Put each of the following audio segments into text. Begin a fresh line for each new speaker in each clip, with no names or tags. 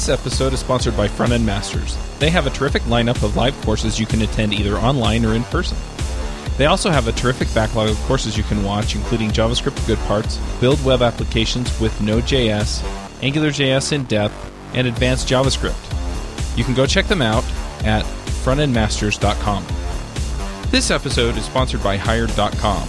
This episode is sponsored by Front End Masters. They have a terrific lineup of live courses you can attend either online or in person. They also have a terrific backlog of courses you can watch, including JavaScript Good Parts, Build Web Applications with Node.js, AngularJS in Depth, and Advanced JavaScript. You can go check them out at frontendmasters.com. This episode is sponsored by Hired.com.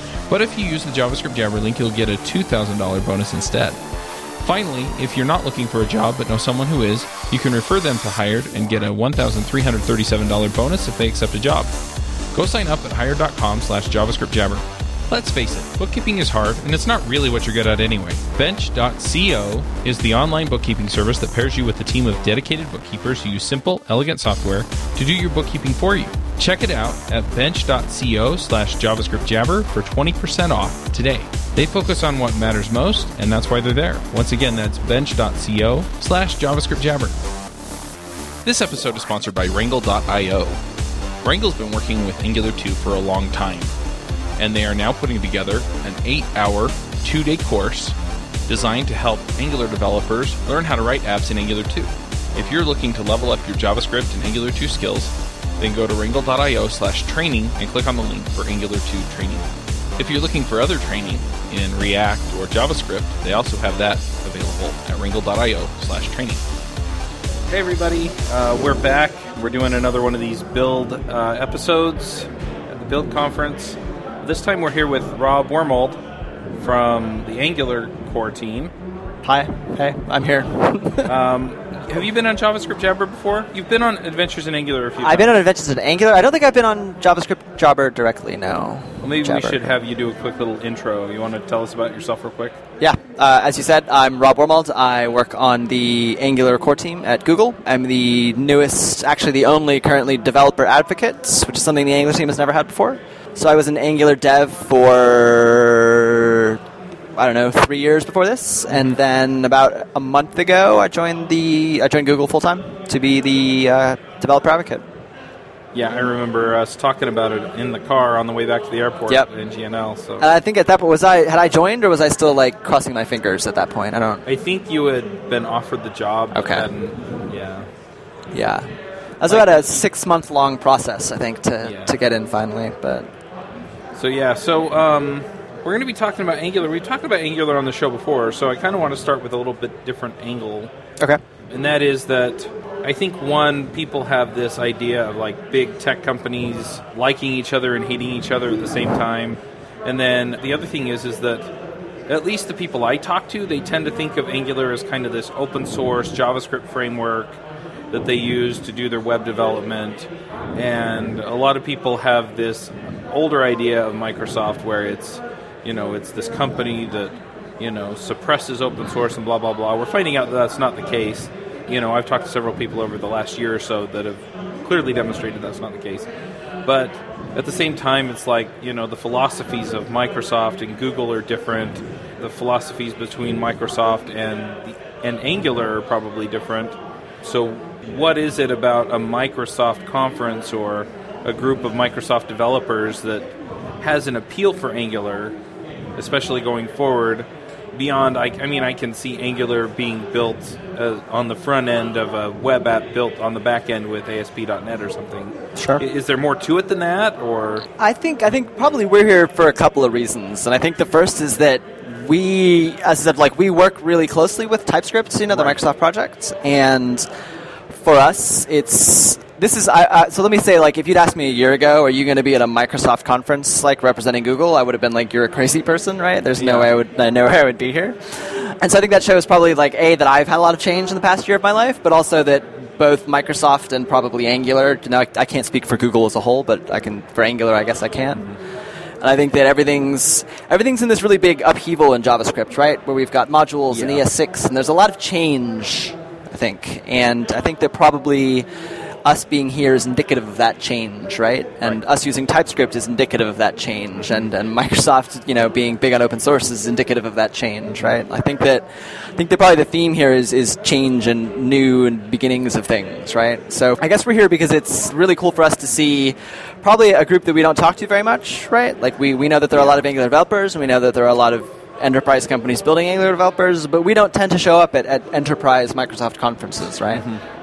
But if you use the JavaScript Jabber link, you'll get a $2,000 bonus instead. Finally, if you're not looking for a job but know someone who is, you can refer them to Hired and get a $1,337 bonus if they accept a job. Go sign up at hired.com slash JavaScript Jabber. Let's face it, bookkeeping is hard, and it's not really what you're good at anyway. Bench.co is the online bookkeeping service that pairs you with a team of dedicated bookkeepers who use simple, elegant software to do your bookkeeping for you. Check it out at bench.co slash JavaScript Jabber for 20% off today. They focus on what matters most, and that's why they're there. Once again, that's bench.co slash JavaScript Jabber. This episode is sponsored by Rangle.io. Rangle's been working with Angular 2 for a long time, and they are now putting together an eight hour, two day course designed to help Angular developers learn how to write apps in Angular 2. If you're looking to level up your JavaScript and Angular 2 skills, then go to rangle.io slash training and click on the link for Angular 2 training. If you're looking for other training in React or JavaScript, they also have that available at rangle.io slash training. Hey everybody, uh, we're back. We're doing another one of these build uh, episodes at the Build Conference. This time we're here with Rob Wormald from the Angular core team.
Hi, hey, I'm here.
Um, have you been on JavaScript Jabber before? You've been on Adventures in Angular a few times.
I've been on Adventures in Angular. I don't think I've been on JavaScript Jabber directly. No.
Well, maybe
Jabber.
we should have you do a quick little intro. You want to tell us about yourself real quick?
Yeah, uh, as you said, I'm Rob Wormald. I work on the Angular core team at Google. I'm the newest, actually the only currently developer advocate, which is something the Angular team has never had before. So I was an Angular dev for I don't know three years before this, and then about a month ago, I joined the I joined Google full time to be the uh, developer advocate.
Yeah, I remember us talking about it in the car on the way back to the airport
Yep.
in GNL. So
And I think at that point was I had I joined or was I still like crossing my fingers at that point? I don't.
I think you had been offered the job.
Okay.
hadn't- yeah.
Yeah, that was about a six month long process I think to
Yeah.
to get in finally. But
So yeah, so um, we're going to be talking about Angular. We've talked about Angular on the show before, so I kind of want to start with a little bit different angle,
okay,
and that is that I think one people have this idea of like big tech companies liking each other and hating each other at the same time, and then the other thing is is that at least the people I talk to, they tend to think of Angular as kind of this open source JavaScript framework that they use to do their web development. And a lot of people have this older idea of Microsoft where it's, you know, it's this company that, you know, suppresses open source and blah, blah, blah. We're finding out that that's not the case. You know, I've talked to several people over the last year or so that have clearly demonstrated that's not the case. But at the same time, it's like, you know, the philosophies of Microsoft and Google are different. The philosophies between Microsoft and, and Angular are probably different. So, what is it about a Microsoft conference or a group of Microsoft developers that has an appeal for Angular, especially going forward? Beyond, I, I mean, I can see Angular being built uh, on the front end of a web app built on the back end with ASP.NET or something.
Sure.
Is there more to it than that, or
I think I think probably we're here for a couple of reasons, and I think the first is that we, as I said, like we work really closely with TypeScript, you know, the
Right.
Microsoft project, and for us, it's this is. I, I, so let me say, like, if you'd asked me a year ago, are you going to be at a Microsoft conference like representing Google? I would have been like, you're a crazy person, right? There's no way I would, I know I would be here. And so I think that shows probably like a that I've had a lot of change in the past year of my life, but also that both Microsoft and probably Angular. You know, I, I can't speak for Google as a whole, but I can for Angular. I guess I can. And I think that everything's everything's in this really big upheaval in JavaScript, right? Where we've got modules and ES6, and there's a lot of change I think. And I think that probably us being here is indicative of that change, right? And
Right.
us using TypeScript is indicative of that change, and, and Microsoft, you know, being big on open source is indicative of that change, right? I think that I think that probably the theme here is is change and new and beginnings of things, right? So I guess we're here because it's really cool for us to see probably a group that we don't talk to very much, right? Like we, we know that there are a lot of Angular developers, and we know that there are a lot of enterprise companies building Angular developers, but we don't tend to show up at, at enterprise Microsoft conferences, right? Mm-hmm.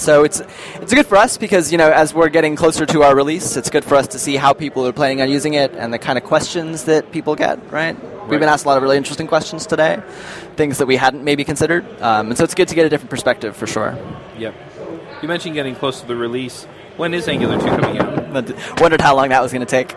So it's it's good for us because you know as we're getting closer to our release, it's good for us to see how people are planning on using it and the kind of questions that people get. Right? We've been asked a lot of really interesting questions today, things that we hadn't maybe considered, um, and so it's good to get a different perspective for sure.
Yep. You mentioned getting close to the release. When is Angular 2 coming out?
Wondered how long that was going to take.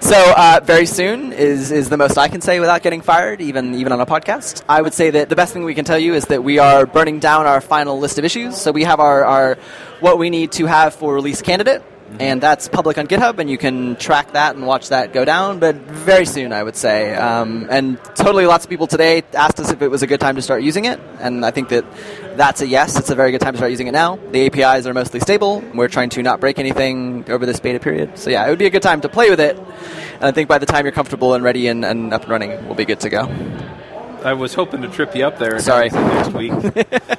So uh, very soon is is the most I can say without getting fired, even even on a podcast. I would say that the best thing we can tell you is that we are burning down our final list of issues. So we have our, our what we need to have for release candidate. And that's public on GitHub, and you can track that and watch that go down. But very soon, I would say. Um, and totally, lots of people today asked us if it was a good time to start using it, and I think that that's a yes. It's a very good time to start using it now. The APIs are mostly stable. We're trying to not break anything over this beta period. So yeah, it would be a good time to play with it. And I think by the time you're comfortable and ready and, and up and running, we'll be good to go.
I was hoping to trip you up there.
Sorry.
next week.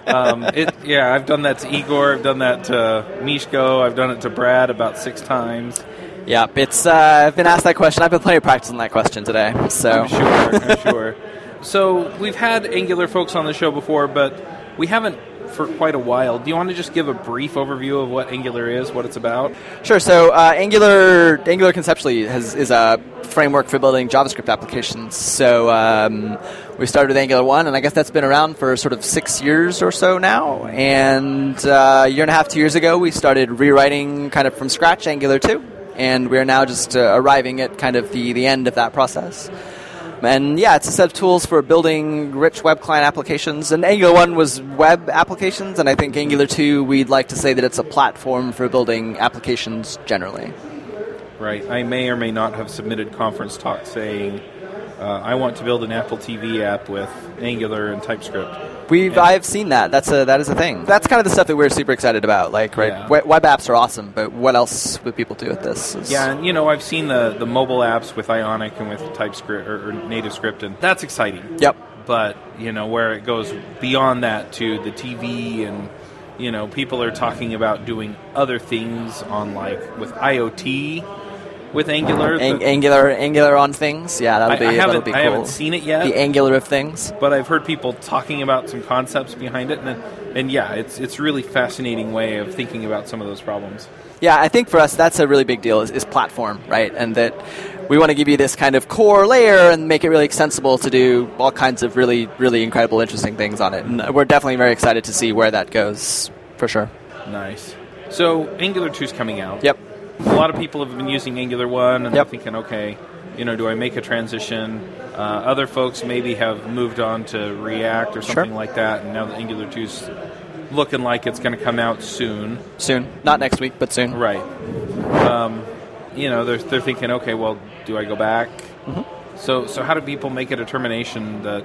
um, it, yeah, I've done that to Igor. I've done that to Misko. I've done it to Brad about six times.
Yeah, it's. Uh, I've been asked that question. I've been plenty of practice on that question today. So
I'm sure. I'm sure. So we've had Angular folks on the show before, but we haven't for quite a while. Do you want to just give a brief overview of what Angular is, what it's about?
Sure. So uh, Angular, Angular conceptually has, is a framework for building JavaScript applications. So um, we started with Angular one, and I guess that's been around for sort of six years or so now. And uh, a year and a half, two years ago, we started rewriting kind of from scratch Angular two, and we are now just uh, arriving at kind of the the end of that process. And yeah, it's a set of tools for building rich web client applications. And Angular 1 was web applications, and I think Angular 2, we'd like to say that it's a platform for building applications generally.
Right. I may or may not have submitted conference talk saying uh, I want to build an Apple TV app with Angular and TypeScript.
We've,
Yeah.
I've seen that. That's a, that is a thing. That's kind of the stuff that we're super excited about. Like, right,
Yeah.
web apps are awesome, but what else would people do with this? It's-
Yeah, and you know I've seen the the mobile apps with Ionic and with TypeScript or, or NativeScript, and that's exciting.
Yep.
But you know where it goes beyond that to the TV and you know people are talking about doing other things on like with IoT with Angular.
Ang- Angular, Angular on things. Yeah, that'll
I,
be
I
that'll
I
cool.
haven't seen it yet.
the Angular of things.
but I've heard people talking about some concepts behind it, and and yeah, it's it's really fascinating way of thinking about some of those problems.
Yeah, I think for us that's a really big deal is, is platform, right? And that we want to give you this kind of core layer and make it really extensible to do all kinds of really, really incredible, interesting things on it. And we're definitely very excited to see where that goes, for sure.
Nice. So Angular 2 is coming out.
Yep.
A lot of people have been using Angular 1 and
Yep.
they're thinking, okay, you know, do I make a transition? Uh, other folks maybe have moved on to React or
Sure.
something like that, and now that Angular 2 is looking like it's going to come out soon.
Soon, not next week, but soon.
Right. Um, you know, they're, they're thinking, okay, well, do I go back?
Mm-hmm.
So, so how do people make a determination that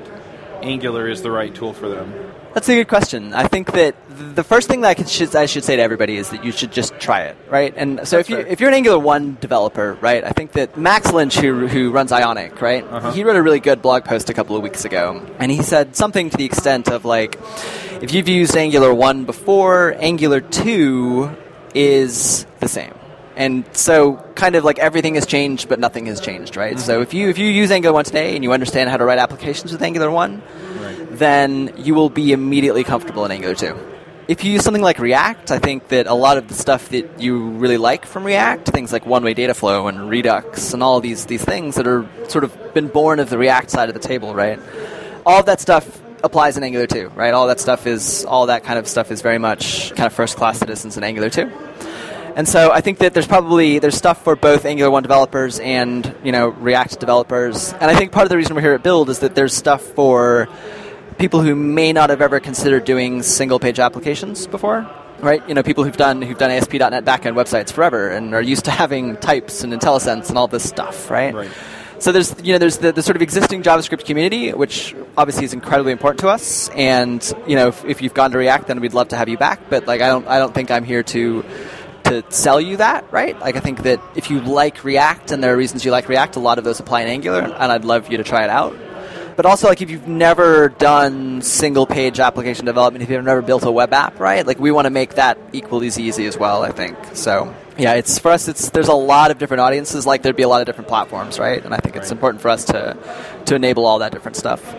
Angular is the right tool for them?
That's a good question. I think that the first thing that I, should, I should say to everybody is that you should just try it, right? And so if you
fair.
if you're an Angular one developer, right, I think that Max Lynch, who who runs Ionic, right,
Uh-huh.
he wrote a really good blog post a couple of weeks ago, and he said something to the extent of like, if you've used Angular one before, Angular two is the same. And so, kind of like everything has changed, but nothing has changed, right? So, if you if you use Angular one today and you understand how to write applications with Angular one, then you will be immediately comfortable in Angular 2. If you use something like React, I think that a lot of the stuff that you really like from React, things like one-way data flow and Redux and all these these things that are sort of been born of the React side of the table, right? All of that stuff applies in Angular 2, right? All that stuff is all that kind of stuff is very much kind of first-class citizens in Angular 2. And so I think that there's probably there's stuff for both Angular 1 developers and you know React developers. And I think part of the reason we're here at Build is that there's stuff for people who may not have ever considered doing single page applications before. Right, you know, people who've done who've done ASP.NET backend websites forever and are used to having types and IntelliSense and all this stuff, right?
Right.
So there's you know there's the, the sort of existing JavaScript community, which obviously is incredibly important to us. And you know, if, if you've gone to React, then we'd love to have you back. But like, I don't I don't think I'm here to to sell you that, right? Like, I think that if you like React and there are reasons you like React, a lot of those apply in Angular, and I'd love you to try it out. But also, like, if you've never done single page application development, if you've never built a web app, right? Like, we want to make that equally as easy as well, I think. So, yeah, it's for us, it's there's a lot of different audiences, like, there'd be a lot of different platforms, right? And I think it's
Right.
important for us to, to enable all that different stuff.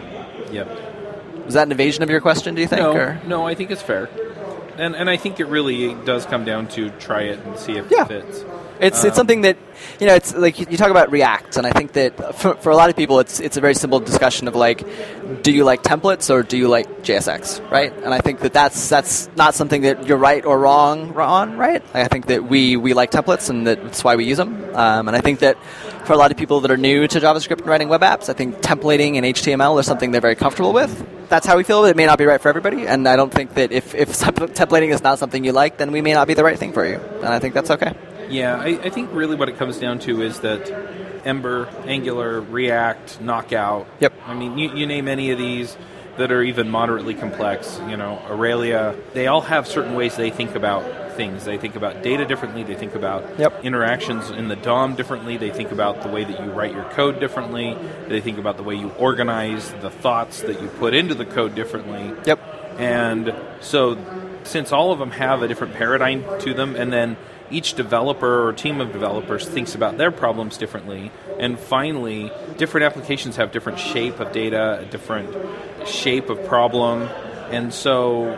Yep.
Was that an evasion of your question, do you think?
No,
or?
no, I think it's fair, and and I think it really does come down to try it and see if
Yeah.
it fits.
It's
Um,
it's something that you know. It's like you, talk about React, and I think that for, for a lot of people, it's it's a very simple discussion of like, do you like templates or do you like JSX, right? And I think that that's that's not something that you're right or wrong on, right? I think that we we like templates, and that's why we use them. Um, and I think that for a lot of people that are new to JavaScript and writing web apps, I think templating and HTML is something they're very comfortable with. That's how we feel. It may not be right for everybody, and I don't think that if if templating is not something you like, then we may not be the right thing for you. And I think that's okay.
Yeah, I, I think really what it comes down to is that Ember, Angular, React, Knockout.
Yep.
I mean, you, you name any of these that are even moderately complex, you know, Aurelia, they all have certain ways they think about things. They think about data differently, they think about
Yep.
interactions in the DOM differently, they think about the way that you write your code differently, they think about the way you organize the thoughts that you put into the code differently.
Yep.
And so, since all of them have a different paradigm to them, and then each developer or team of developers thinks about their problems differently, and finally, different applications have different shape of data, a different shape of problem, and so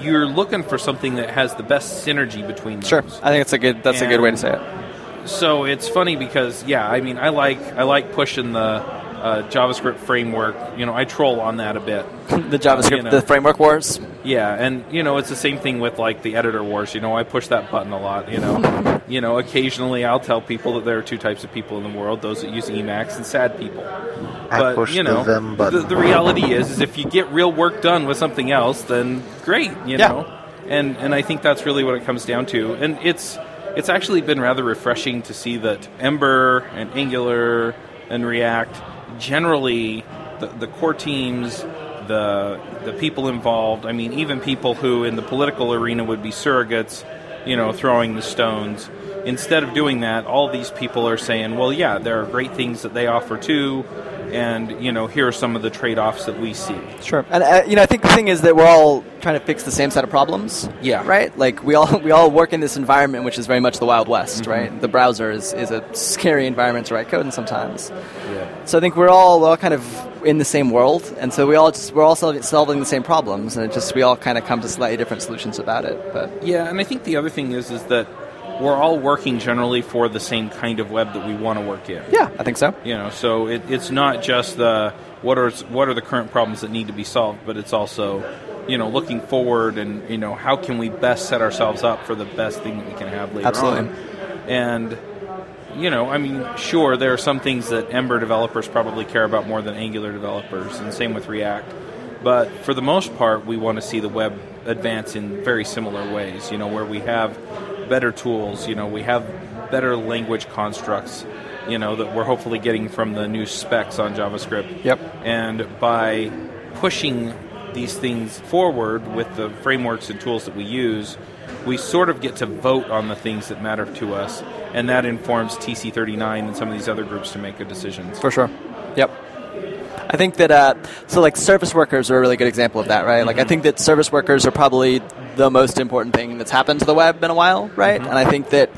you're looking for something that has the best synergy between those.
Sure, I think that's a good that's a good way to say it.
So it's funny because yeah, I mean, I like I like pushing the uh, JavaScript framework. You know, I troll on that a bit.
the JavaScript,
You know.
the framework wars.
Yeah, and you know it's the same thing with like the editor wars. You know, I push that button a lot. You know, you know, occasionally I'll tell people that there are two types of people in the world: those that use Emacs and sad people.
I
but
push
you know,
the them
the, the reality is, is if you get real work done with something else, then great. You
Yeah.
know, and and I think that's really what it comes down to. And it's it's actually been rather refreshing to see that Ember and Angular and React generally the, the core teams the the people involved I mean even people who in the political arena would be surrogates you know throwing the stones. Instead of doing that all these people are saying well yeah there are great things that they offer too and you know here are some of the trade-offs that we see
Sure, and uh, you know, I think the thing is that we're all trying to fix the same set of problems.
Yeah.
Right. Like we all we all work in this environment, which is very much the Wild West,
Mm-hmm.
right? The browser is, is a scary environment to write code in sometimes.
yeah
So I think we're all we're all kind of in the same world, and so we all just we're all solving, the same problems, and it just we all kind of come to slightly different solutions about it. But
Yeah, and I think the other thing is is that we're all working generally for the same kind of web that we want to work in.
yeah, I think so.
You know, so it, it's not just the what are what are the current problems that need to be solved, but it's also you know looking forward and you know how can we best set ourselves up for the best thing that we can have later
Absolutely.
on. And you know, I mean, sure, there are some things that Ember developers probably care about more than Angular developers, and same with React. But for the most part, we want to see the web advance in very similar ways. You know, where we have better tools. You know, we have better language constructs. You know that we're hopefully getting from the new specs on JavaScript.
Yep.
And by pushing these things forward with the frameworks and tools that we use, we sort of get to vote on the things that matter to us, and that informs TC39 and some of these other groups to make good decisions.
For sure. Yep. I think that uh, so like service workers are a really good example of that, right? Like I think that service workers are probably the most important thing that's happened to the web in a while, right? Mm-hmm. And I think that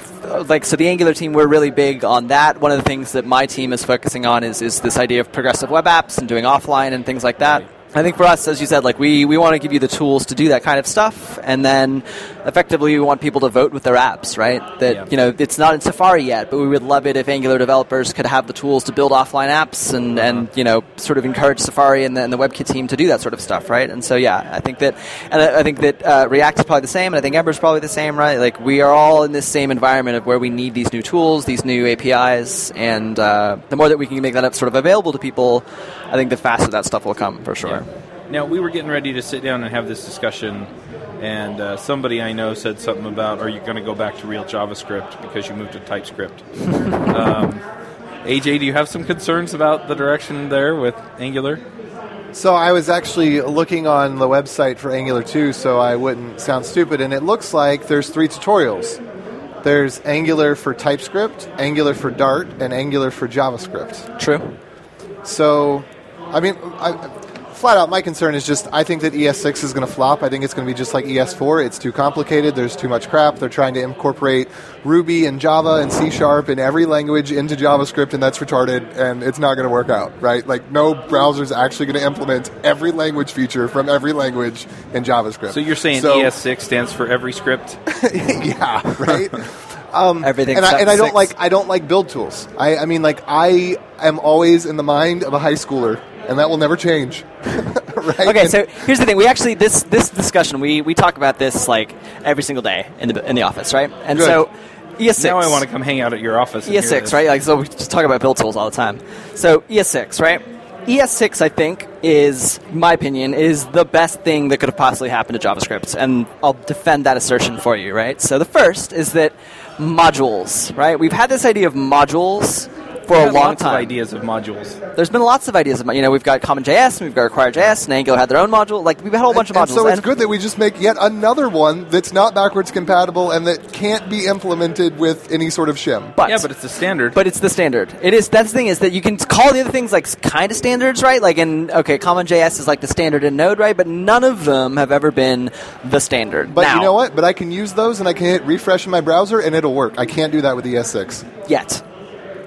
like so the Angular team we're really big on that. One of the things that my team is focusing on is is this idea of progressive web apps and doing offline and things like that. I think for us, as you said, like we, we want to give you the tools to do that kind of stuff, and then effectively we want people to vote with their apps, right? That
Yeah.
you know it's not in Safari yet, but we would love it if Angular developers could have the tools to build offline apps and, and you know sort of encourage Safari and the, and the WebKit team to do that sort of stuff, right? And so yeah, I think that and I, I think that uh, React is probably the same, and I think Ember is probably the same, right? Like we are all in this same environment of where we need these new tools, these new APIs, and uh, the more that we can make that up sort of available to people, I think the faster that stuff will come for sure.
Yeah. Now we were getting ready to sit down and have this discussion, and uh, somebody I know said something about, "Are you going to go back to real JavaScript because you moved to TypeScript?" um, AJ, do you have some concerns about the direction there with Angular?
So I was actually looking on the website for Angular 2 so I wouldn't sound stupid, and it looks like there's three tutorials. There's Angular for TypeScript, Angular for Dart, and Angular for JavaScript.
True.
So, I mean, I, flat out, my concern is just I think that ES6 is going to flop. I think it's going to be just like ES4. It's too complicated. There's too much crap. They're trying to incorporate Ruby and Java and C Sharp and every language into JavaScript, and that's retarded, and it's not going to work out, right? Like, no browser is actually going to implement every language feature from every language in JavaScript.
So you're saying
So-
ES6 stands for every script?
yeah, right.
Um, Everything.
and I, and I don't
six.
like I don't like build tools. I, I mean, like I am always in the mind of a high schooler, and that will never change. right?
Okay,
And-
so here's the thing. We actually this this discussion we we talk about this like every single day in the in the office, right? And
Good.
so ES6.
Now I want to come hang out at your office. and
ES6,
this.
right? Like so, we just talk about build tools all the time. So ES6, right? ES6, I think, is my opinion, is the best thing that could have possibly happened to JavaScript, and I'll defend that assertion for you, right? So the first is that modules, right? We've had this idea of modules for
I've
a
had
long
lots
time.
Of ideas of modules.
There's been lots of ideas. of you know, we've got CommonJS, and we've got Require.js, and Angular had their own module. Like we've had a whole bunch of
and
modules.
so it's
and-
good that we just make yet another one that's not backwards compatible and that can't be implemented with any sort of shim.
but,
yeah, but it's the standard.
But it's the standard. It is. That's the thing is that you can call the other things like kind of standards, right? Like in okay, CommonJS is like the standard in Node, right? But none of them have ever been the standard.
But
now,
you know what? But I can use those and I can hit refresh in my browser and it'll work. I can't do that with E ES6.
Yet.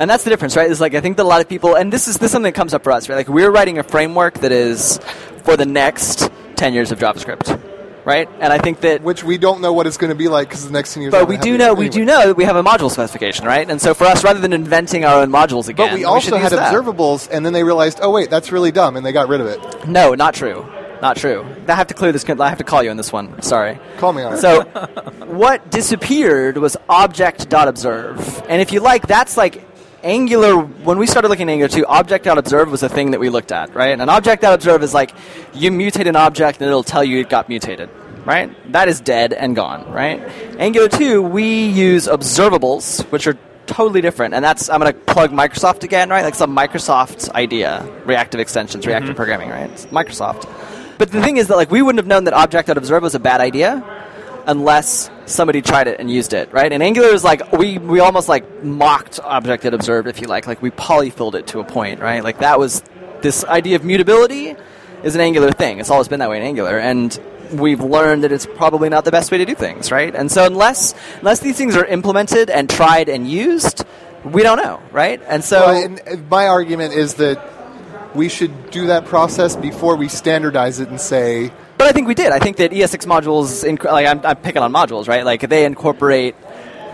And that's the difference, right? Is like I think that a lot of people, and this is this is something that comes up for us, right? Like we're writing a framework that is for the next ten years of JavaScript, right? And I think that
Which we don't know what it's going to be like because the next 10 years.
But we do know we do know that we have a module specification, right? And so for us, rather than inventing our own modules again,
But we also
use
had
that.
observables and then they realized, oh, wait, that's really dumb and they got rid of it.
No, not true. Not true. I have to clear this. I have to call you on this one. Sorry.
Call me on it.
So, what disappeared was object.observe. And if you like, that's like Angular. When we started looking at Angular 2, object.observe was a thing that we looked at, right? And an object.observe is like you mutate an object and it'll tell you it got mutated, right? That is dead and gone, right? Angular 2, we use observables, which are totally different. And that's, I'm going to plug Microsoft again, right? Like some Microsoft idea, reactive extensions, reactive mm-hmm. programming, right? It's Microsoft. But the thing is that like we wouldn't have known that object.observe was a bad idea unless somebody tried it and used it, right? And Angular is like we we almost like mocked object that observed, if you like, like we polyfilled it to a point, right? Like that was this idea of mutability is an Angular thing. It's always been that way in Angular, and we've learned that it's probably not the best way to do things, right? And so unless unless these things are implemented and tried and used, we don't know, right? And so
Well, and my argument is that we should do that process before we standardize it and say,
But I think we did. I think that ES6 modules, inc- like I'm, I'm picking on modules, right? Like they incorporate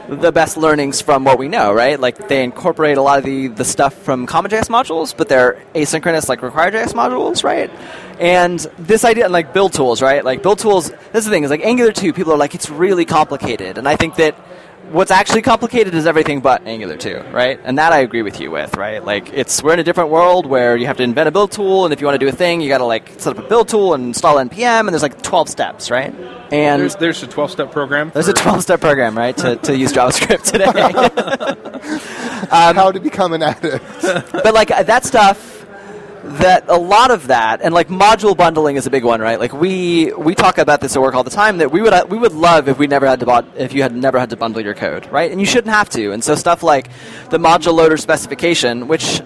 the best learnings from what we know, right? Like they incorporate a lot of the, the stuff from CommonJS modules, but they're asynchronous, like Require.js modules, right? And this idea, and like build tools, right? Like build tools. This is the thing is like Angular 2. People are like it's really complicated, and I think that what's actually complicated is everything but Angular 2, right? And that I agree with you with, right? Like it's we're in a different world where you have to invent a build tool, and if you want to do a thing, you got to like set up a build tool and install npm, and there's like 12 steps, right? And
There's there's a 12 step program.
there's a 12 step program, right, to, to use JavaScript today.
how to become an addict.
but like that stuff that a lot of that and like module bundling is a big one right? Like we we talk about this at work all the time that we would we would love if we never had to bot, if you had never had to bundle your code right? And you shouldn't have to. And so stuff like the module loader specification which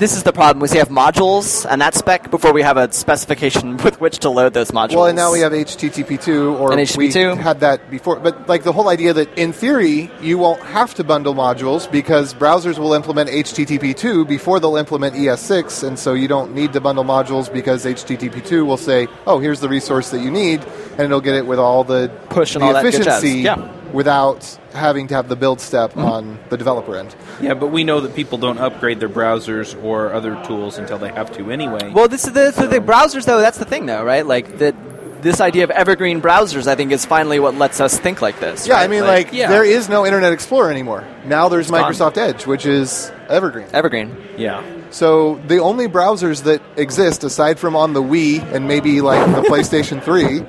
this is the problem. We say have modules and that spec before we have a specification with which to load those modules.
Well, and now we have HTTP2, or
And
we
HTTP2.
had that before. But like the whole idea that in theory you won't have to bundle modules because browsers will implement HTTP2 before they'll implement ES6, and so you don't need to bundle modules because HTTP2 will say, "Oh, here's the resource that you need," and it'll get it with all the
Push and
the
all that good jazz.
efficiency
Yeah.
Without having to have the build step
Mm-hmm.
on the developer end.
Yeah, but we know that people don't upgrade their browsers or other tools until they have to anyway.
Well, this is the, the, the browsers, though. That's the thing, though, right? Like that. This idea of evergreen browsers, I think, is finally what lets us think like this.
Yeah,
right?
I mean, like,
yeah.
there is no Internet Explorer anymore. Now there's
gone.
Microsoft Edge, which is evergreen.
evergreen.
yeah.
So the only browsers that exist, aside from on the Wii and maybe like the PlayStation 3,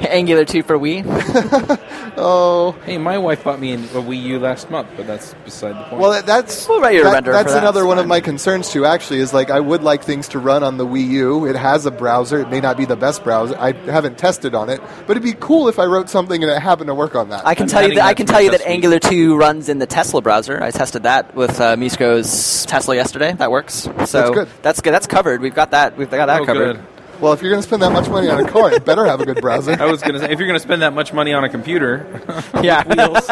Angular 2 for Wii.
Oh,
Hey, my wife bought me a Wii U last month, but that's beside the point.
well, that's
We'll write you a
that-
render
That's
for that,
another
it's
one of my concerns too. Actually, is like I would like things to run on the Wii U. It has a browser. It may not be the best browser. I haven't tested on it, but it'd be cool if I wrote something and it happened to work on that.
I can
I'm
tell you
adding
that I can tell you that
test.
Angular 2 runs in the Tesla browser. I tested that with uh, Misko's Tesla yesterday. That works. So
That's good.
That's good. That's covered. We've got that. We've got that
oh,
covered.
good.
Well, if you're going to spend that much money on a car, it better have a good browser.
I was gonna say if you're gonna spend that much money on a computer,
Yeah.
wheels.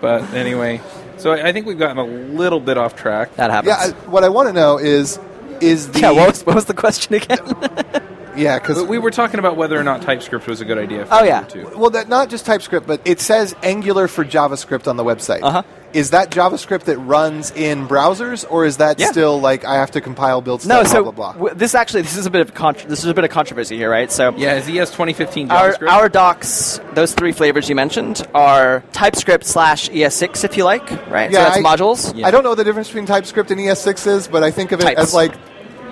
but anyway, so I I think we've gotten a little bit off track.
That happens.
Yeah, I, what I want to know is is the
Yeah, what was, what was the question again?
yeah because
we were talking about whether or not TypeScript was a good idea. For
Oh, yeah.
Too.
well that not just TypeScript, but it says Angular for JavaScript on the website.
Uh-huh.
Is that JavaScript that runs in browsers, or is that
Yeah.
still like I have to compile build
no,
stuff?
so
blah blah blah.
w- this actually this is a bit of contr this is a bit of controversy here, right? So
Yeah, is ES 2015
our,
JavaScript?
our docs, those three flavors you mentioned, are TypeScript slash ES6, if you like, right? so
Yeah,
that's
I-
modules.
Yeah.
I don't know what the difference between TypeScript and ES6 is, but I think of it
Types.
as like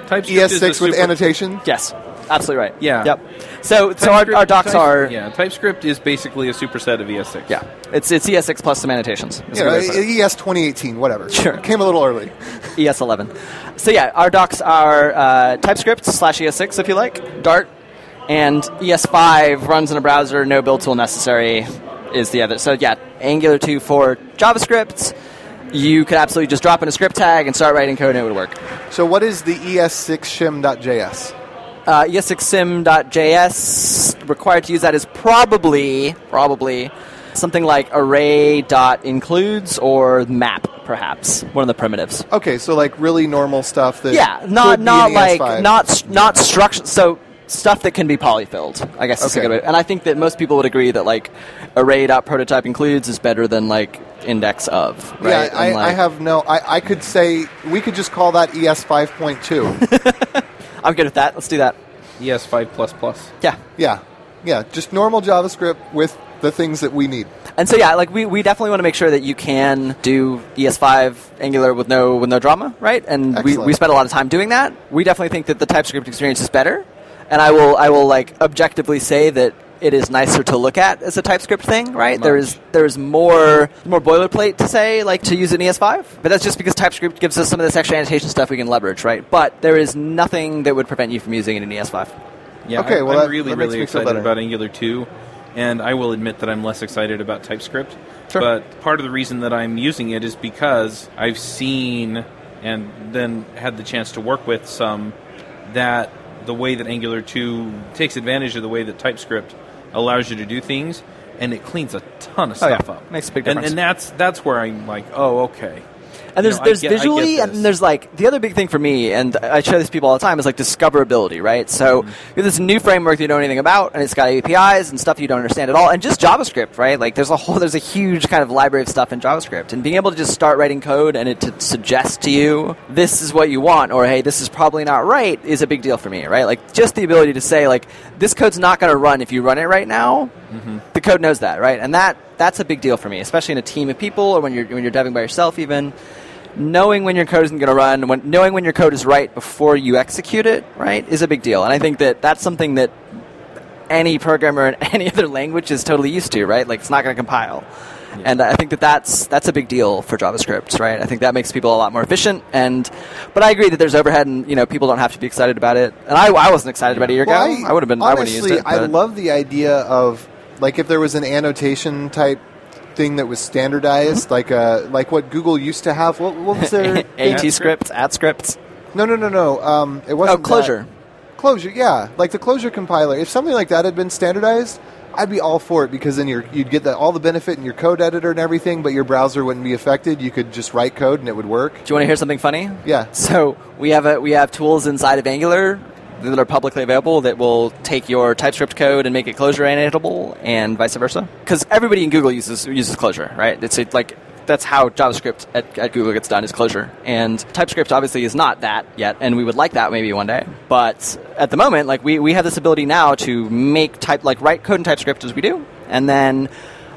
TypeScript
ES6 with
super-
annotation.
Yes, absolutely right.
Yeah.
Yep. So, so our, our docs
Type-
are
yeah. TypeScript is basically a superset of ES6.
yeah. It's it's ES6 plus some annotations. That's
You
a
know,
good way to put it.
ES 2018, whatever.
Sure.
Came a little early.
ES11. So yeah, our docs are uh, TypeScript slash ES6 if you like, Dart, and ES5 runs in a browser, no build tool necessary is the other. So yeah, Angular 2 for JavaScript. You could absolutely just drop in a script tag and start writing code and it would work.
So what is the E ES6 shim.js?
Uh, ES6shim.js required to use that is probably probably something like array.includes or map perhaps one of the primitives.
Okay, so like really normal stuff that
Yeah,
could
not
be
not
in
like
ES5.
not not structure. So stuff that can be polyfilled. I guess is a
Okay.
good way. And I think that most people would agree that like array.prototype includes is better than like index of. Right?
Yeah,
And,
I, I have no. I, I could say we could just call that ES 5.2.
I'm good with that. Let's do that.
ES5 plus plus.
Yeah.
yeah, yeah, just normal JavaScript with the things that we need.
And so yeah, like we, we definitely want to make sure that you can do ES5 Angular with no with no drama, right? And we, we spent a lot of time doing that. We definitely think that the TypeScript experience is better. And I will I will like objectively say that it is nicer to look at as a TypeScript thing, right? There is there is more more boilerplate to say like to use in ES5, but that's just because TypeScript gives us some of this extra annotation stuff we can leverage, right? But there is nothing that would prevent you from using it in E ES5.
Yeah,
Okay,
I,
well,
I'm
that-
really,
that makes
really excited about Angular 2, and I will admit that I'm less excited about TypeScript.
Sure.
But part of the reason that I'm using it is because I've seen and then had the chance to work with some that the way that Angular 2 takes advantage of the way that TypeScript allows you to do things, and it cleans a ton of
Oh, yeah.
stuff up.
Makes a big
And,
difference.
and that's that's where I'm like, oh, okay.
And there's
know,
there's
get-
visually and there's like the other big thing for me, and I show this people all the time, is like discoverability, right? So
Mm-hmm.
you have this new framework that you don't know anything about, and it's got APIs and stuff you don't understand at all, and just JavaScript, right? Like there's a whole there's a huge kind of library of stuff in JavaScript, and being able to just start writing code and it to suggest to you this is what you want, or hey, this is probably not right, is a big deal for me, right? Like just the ability to say like this code's not going to run if you run it right now.
Mm-hmm.
The code knows that, right? And that that's a big deal for me, especially in a team of people or when you're when you're deving by yourself, even knowing when your code isn't going to run, when, knowing when your code is right before you execute it, right, is a big deal. And I think that that's something that any programmer in any other language is totally used to, right? Like it's not going to compile. And I think that that's that's a big deal for JavaScript, right? I think that makes people a lot more efficient. And but I agree that there's overhead, and you know people don't have to be excited about it. And I, I wasn't excited about it a year
Well,
ago. I, would have been. I would have
honestly,
used it.
I love the idea of like if there was an annotation type thing that was standardized, like uh, like what Google used to have. What, what was their
AT scripts, at scripts.
No, no, no, no. Um, it
Oh,
wasn't that.
closure.
Closure, yeah, like the Closure compiler. If something like that had been standardized, I'd be all for it because then you're, you'd get the, all the benefit in your code editor and everything, but your browser wouldn't be affected. You could just write code and it would work.
Do you want to hear something funny?
Yeah.
So we have a we have tools inside of Angular that are publicly available that will take your TypeScript code and make it Closure annotatable, and vice versa. Because everybody in Google uses uses Closure, right? It's like that's how JavaScript at, at Google gets done is closure. and TypeScript obviously is not that yet, and we would like that maybe one day. But at the moment, like we, we have this ability now to make type like write code in TypeScript as we do, and then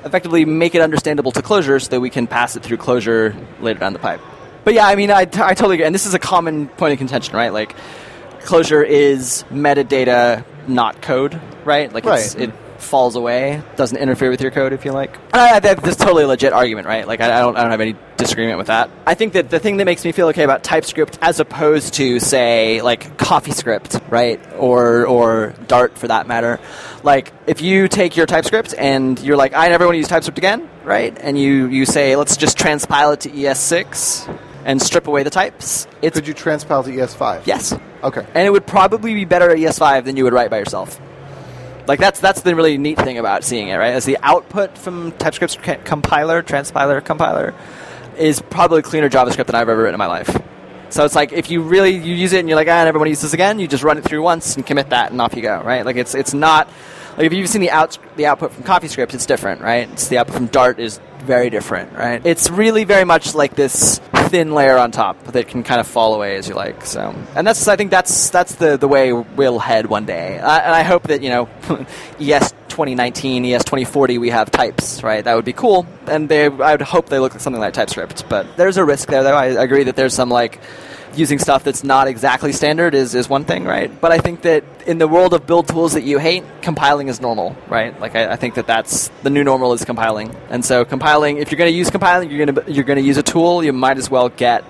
effectively make it understandable to closure so that we can pass it through closure later down the pipe. But yeah, I mean, I, I totally agree. And this is a common point of contention, right? Like, Closure is metadata not code, right? Like it's,
Right.
it falls away, doesn't interfere with your code, if you like. I, I, that's totally a legit argument, right? Like I, I don't, I don't have any disagreement with that. I think that the thing that makes me feel okay about TypeScript, as opposed to say like CoffeeScript, right, or or Dart for that matter, like if you take your TypeScript and you're like, I never want to use TypeScript again, right, and you you say let's just transpile it to ES6 and strip away the types, it's
Could you transpile to ES5?
yes,
Okay.
and it would probably be better at ES5 than you would write by yourself. Like that's that's the really neat thing about seeing it, right? As the output from TypeScript's compiler, transpiler, compiler is probably cleaner JavaScript than I've ever written in my life. So it's like if you really you use it and you're like, ah, I never want to use this again, you just run it through once and commit that, and off you go, right? Like it's it's not like if you've seen the out the output from CoffeeScript, it's different, right? It's the output from Dart is very different, right? It's really very much like this thin layer on top that can kind of fall away as you like. So, and that's I think that's that's the the way we'll head one day. I, and I hope that you know, ES 2019, ES 2040, we have types, right? That would be cool. And they, I would hope they look like something like TypeScript. But there's a risk there, though. I agree that there's some like using stuff that's not exactly standard is, is one thing, right? But I think that in the world of build tools that you hate, compiling is normal, right? Like I, I think that that's the new normal is compiling. And so compiling, if you're going to use compiling, you're going to you're going to use a tool, you might as well get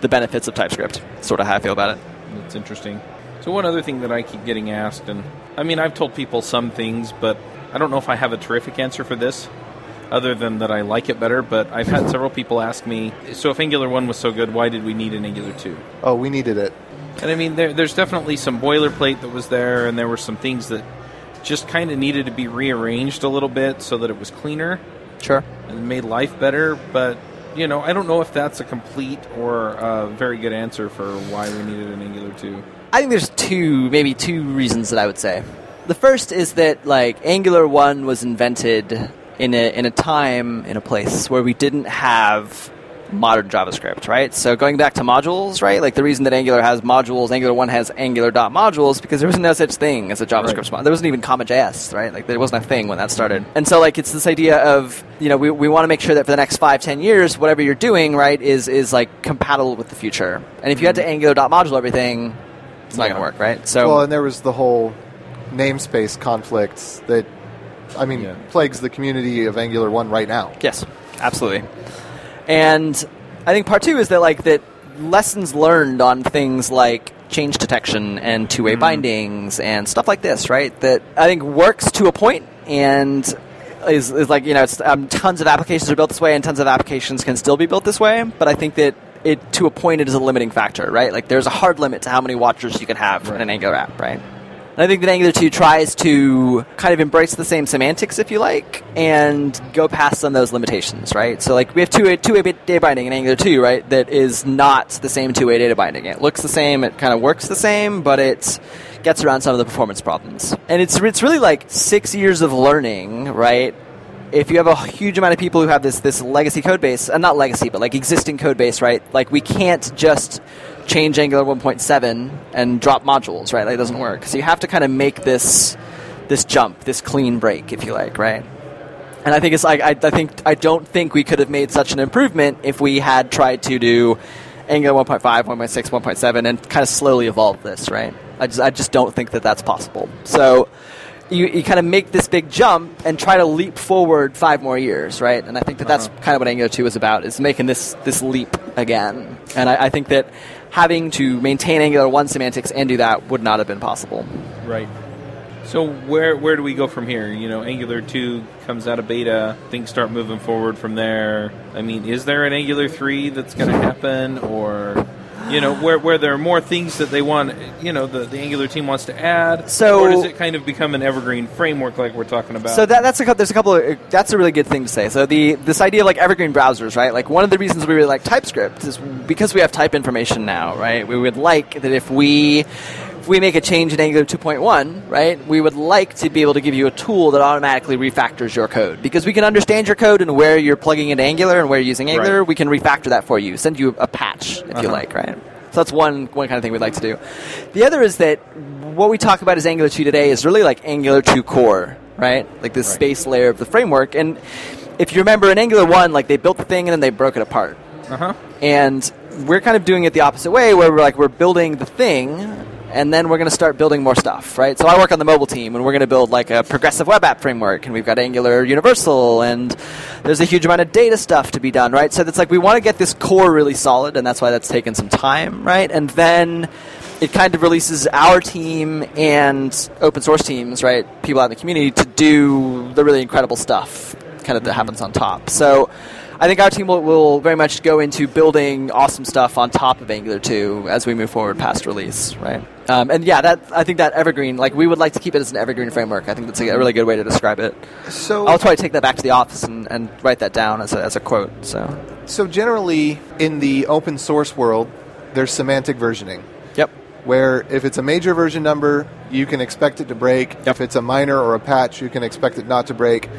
the benefits of TypeScript. Sort of how I feel about it.
That's interesting. So one other thing that I keep getting asked, and I mean I've told people some things, but I don't know if I have a terrific answer for this, other than that I like it better. But I've had several people ask me, so if Angular one was so good, why did we need an Angular two?
Oh, we needed it.
And I mean, there, there's definitely some boilerplate that was there, and there were some things that just kind of needed to be rearranged a little bit so that it was cleaner
Sure.
and made life better. But you know, I don't know if that's a complete or a very good answer for why we needed an Angular two.
I think there's two, maybe two reasons that I would say. The first is that like Angular One was invented in a in a time in a place where we didn't have modern JavaScript, right? So going back to modules, right? Like the reason that Angular has modules, Angular One has Angular.modules because there was no such thing as a JavaScript
Right.
module. There wasn't even CommonJS, right? Like there wasn't a thing when that started. And so like it's this idea of you know we, we want to make sure that for the next five ten years whatever you're doing right is is like compatible with the future. And if you had to mm-hmm. Angular.module everything, it's not going to work, right? So
Well, and there was the whole namespace conflicts that, I mean,
Yeah.
plagues the community of Angular 1 right now.
Yes, absolutely. And I think part two is that like that lessons learned on things like change detection and two-way bindings and stuff like this, right? That I think works to a point and is, is like you know it's, um, tons of applications are built this way and tons of applications can still be built this way. But I think that it to a point it is a limiting factor, right? Like there's a hard limit to how many watchers you can have in an Angular app, right? I think that Angular 2 tries to kind of embrace the same semantics, if you like, and go past some of those limitations, right? So, like, we have two-way, two-way data binding in Angular 2, right, that is not the same two-way data binding. It looks the same, it kind of works the same, but it gets around some of the performance problems. And it's, it's really like six years of learning, right? if you have a huge amount of people who have this this legacy code base, uh, not legacy, but like existing code base, right? Like we can't just change Angular 1.7 and drop modules, right? Like it doesn't work. So you have to kind of make this this jump, this clean break, if you like, right? And I think it's like I, I think I don't think we could have made such an improvement if we had tried to do Angular 1.5, 1.6, 1.7, and kind of slowly evolve this, right? I just I just don't think that that's possible. So you, you kind of make this big jump and try to leap forward five more years, right? And I think that that's uh-huh. kind of what Angular 2 is about, is making this, this leap again. And I, I think that having to maintain Angular 1 semantics and do that would not have been possible.
Right. So where where do we go from here? You know, Angular two comes out of beta. Things start moving forward from there. I mean, is there an Angular three that's going to happen, or you know, where where there are more things that they want? You know, the, the Angular team wants to add.
So-
or does it kind of become an evergreen framework like we're talking about?
So that, that's a couple, there's a couple of that's a really good thing to say. So the this idea of like evergreen browsers, right? Like one of the reasons we really like TypeScript is because we have type information now, right? We would like that if we if we make a change in Angular 2.1, right? We would like to be able to give you a tool that automatically refactors your code because we can understand your code and where you're plugging into Angular and where you're using Angular.
Right.
We can refactor that for you, send you a patch if you
Uh-huh.
like, right? So that's one one kind of thing we'd like to do. The other is that what we talk about as Angular 2 today is really like Angular 2 core, right? Like this
Right.
base layer of the framework. And if you remember in Angular 1, like they built the thing and then they broke it apart.
uh huh.
And we're kind of doing it the opposite way, where we're like we're building the thing, and then we're going to start building more stuff, right? So I work on the mobile team, and we're going to build like a progressive web app framework, and we've got Angular Universal, and there's a huge amount of data stuff to be done, right? So it's like we want to get this core really solid, and that's why that's taken some time, right? And then it kind of releases our team and open source teams, right? People out in the community to do the really incredible stuff, kind of that mm-hmm. happens on top. So. I think our team will, will, very much go into building awesome stuff on top of Angular 2 as we move forward past release, right? Um, and yeah, that I think that evergreen, like we would like to keep it as an evergreen framework. I think that's a, really good way to describe it.
So
I'll probably take that back to the office and, and write that down as a, as a quote. So,
so generally in the open source world, there's semantic versioning.
Yep.
Where if it's a major version number, you can expect it to break.
Yep.
If it's a minor or a patch, you can expect it not to break.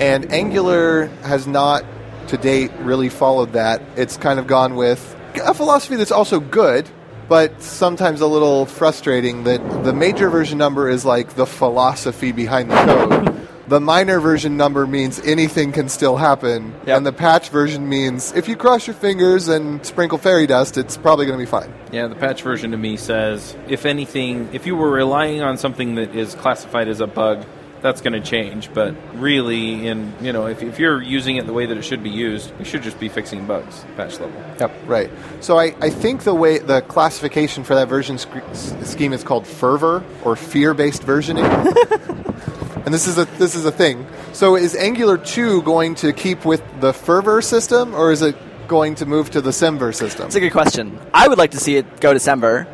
And Angular has not to date really followed that. It's kind of gone with a philosophy that's also good, but sometimes a little frustrating that the major version number is like the philosophy behind the code. the minor version number means anything can still happen,
Yep.
and the patch version means if you cross your fingers and sprinkle fairy dust, it's probably going to be fine.
Yeah, the patch version to me says if anything, if you were relying on something that is classified as a bug, that's going to change. But really, in you know, if, if you're using it the way that it should be used, we should just be fixing bugs patch level.
yep.
Right. So I, I think the way the classification for that version sc- s- scheme is called ferver or fear-based versioning. and this is a this is a thing. So is Angular 2 going to keep with the ferver system or is it going to move to the semver system?
That's a good question. I would like to see it go semver.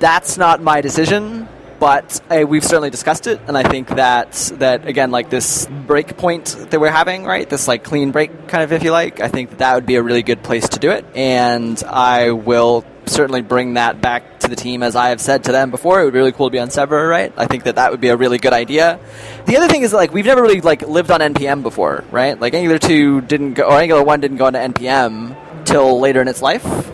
That's not my decision, but uh, we've certainly discussed it, and I think that that again, like this break point that we're having, right? This like clean break kind of, if you like. I think that, that would be a really good place to do it, and I will certainly bring that back to the team as I have said to them before. It would be really cool to be on Semver, right? I think that that would be a really good idea. The other thing is like we've never really like lived on npm before, right? Like Angular two didn't go, or Angular one didn't go into npm till later in its life.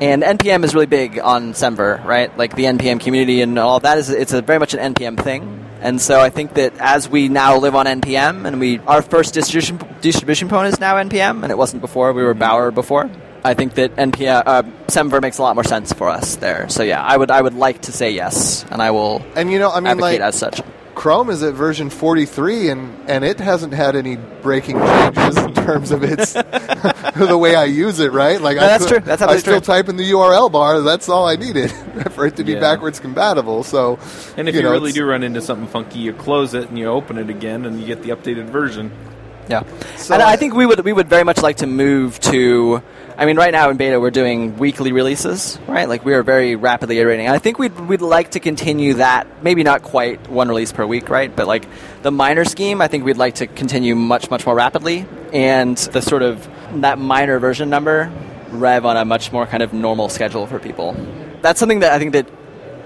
And npm is really big on Semver, right? Like the npm community and all that is it's a very much an npm thing. And so I think that as we now live on npm and we our first distribution distribution point is now npm and it wasn't before we were Bower before. I think that npm uh, Semver makes a lot more sense for us there. So yeah, I would I would like to say yes, and I will
And you know, I mean
advocate
like
as such.
Chrome is at version 43 and and it hasn't had any breaking changes in terms of its the way I use it, right? Like
No,
I
that's
still-
true. That's
how
I
still
true.
type in the URL bar. That's all I needed for it to be
Yeah.
backwards compatible. So,
And if you,
know,
really do run into something funky, you close it and you open it again, and you get the updated version.
Yeah,
So
and
I-
I think we would we would very much like to move to. I mean, right now in beta we're doing weekly releases, right? Like we are very rapidly iterating. I think we'd we'd like to continue that. Maybe not quite one release per week, right? But like the minor scheme, I think we'd like to continue much much more rapidly, and the sort of that minor version number rev on a much more kind of normal schedule for people. That's something that I think that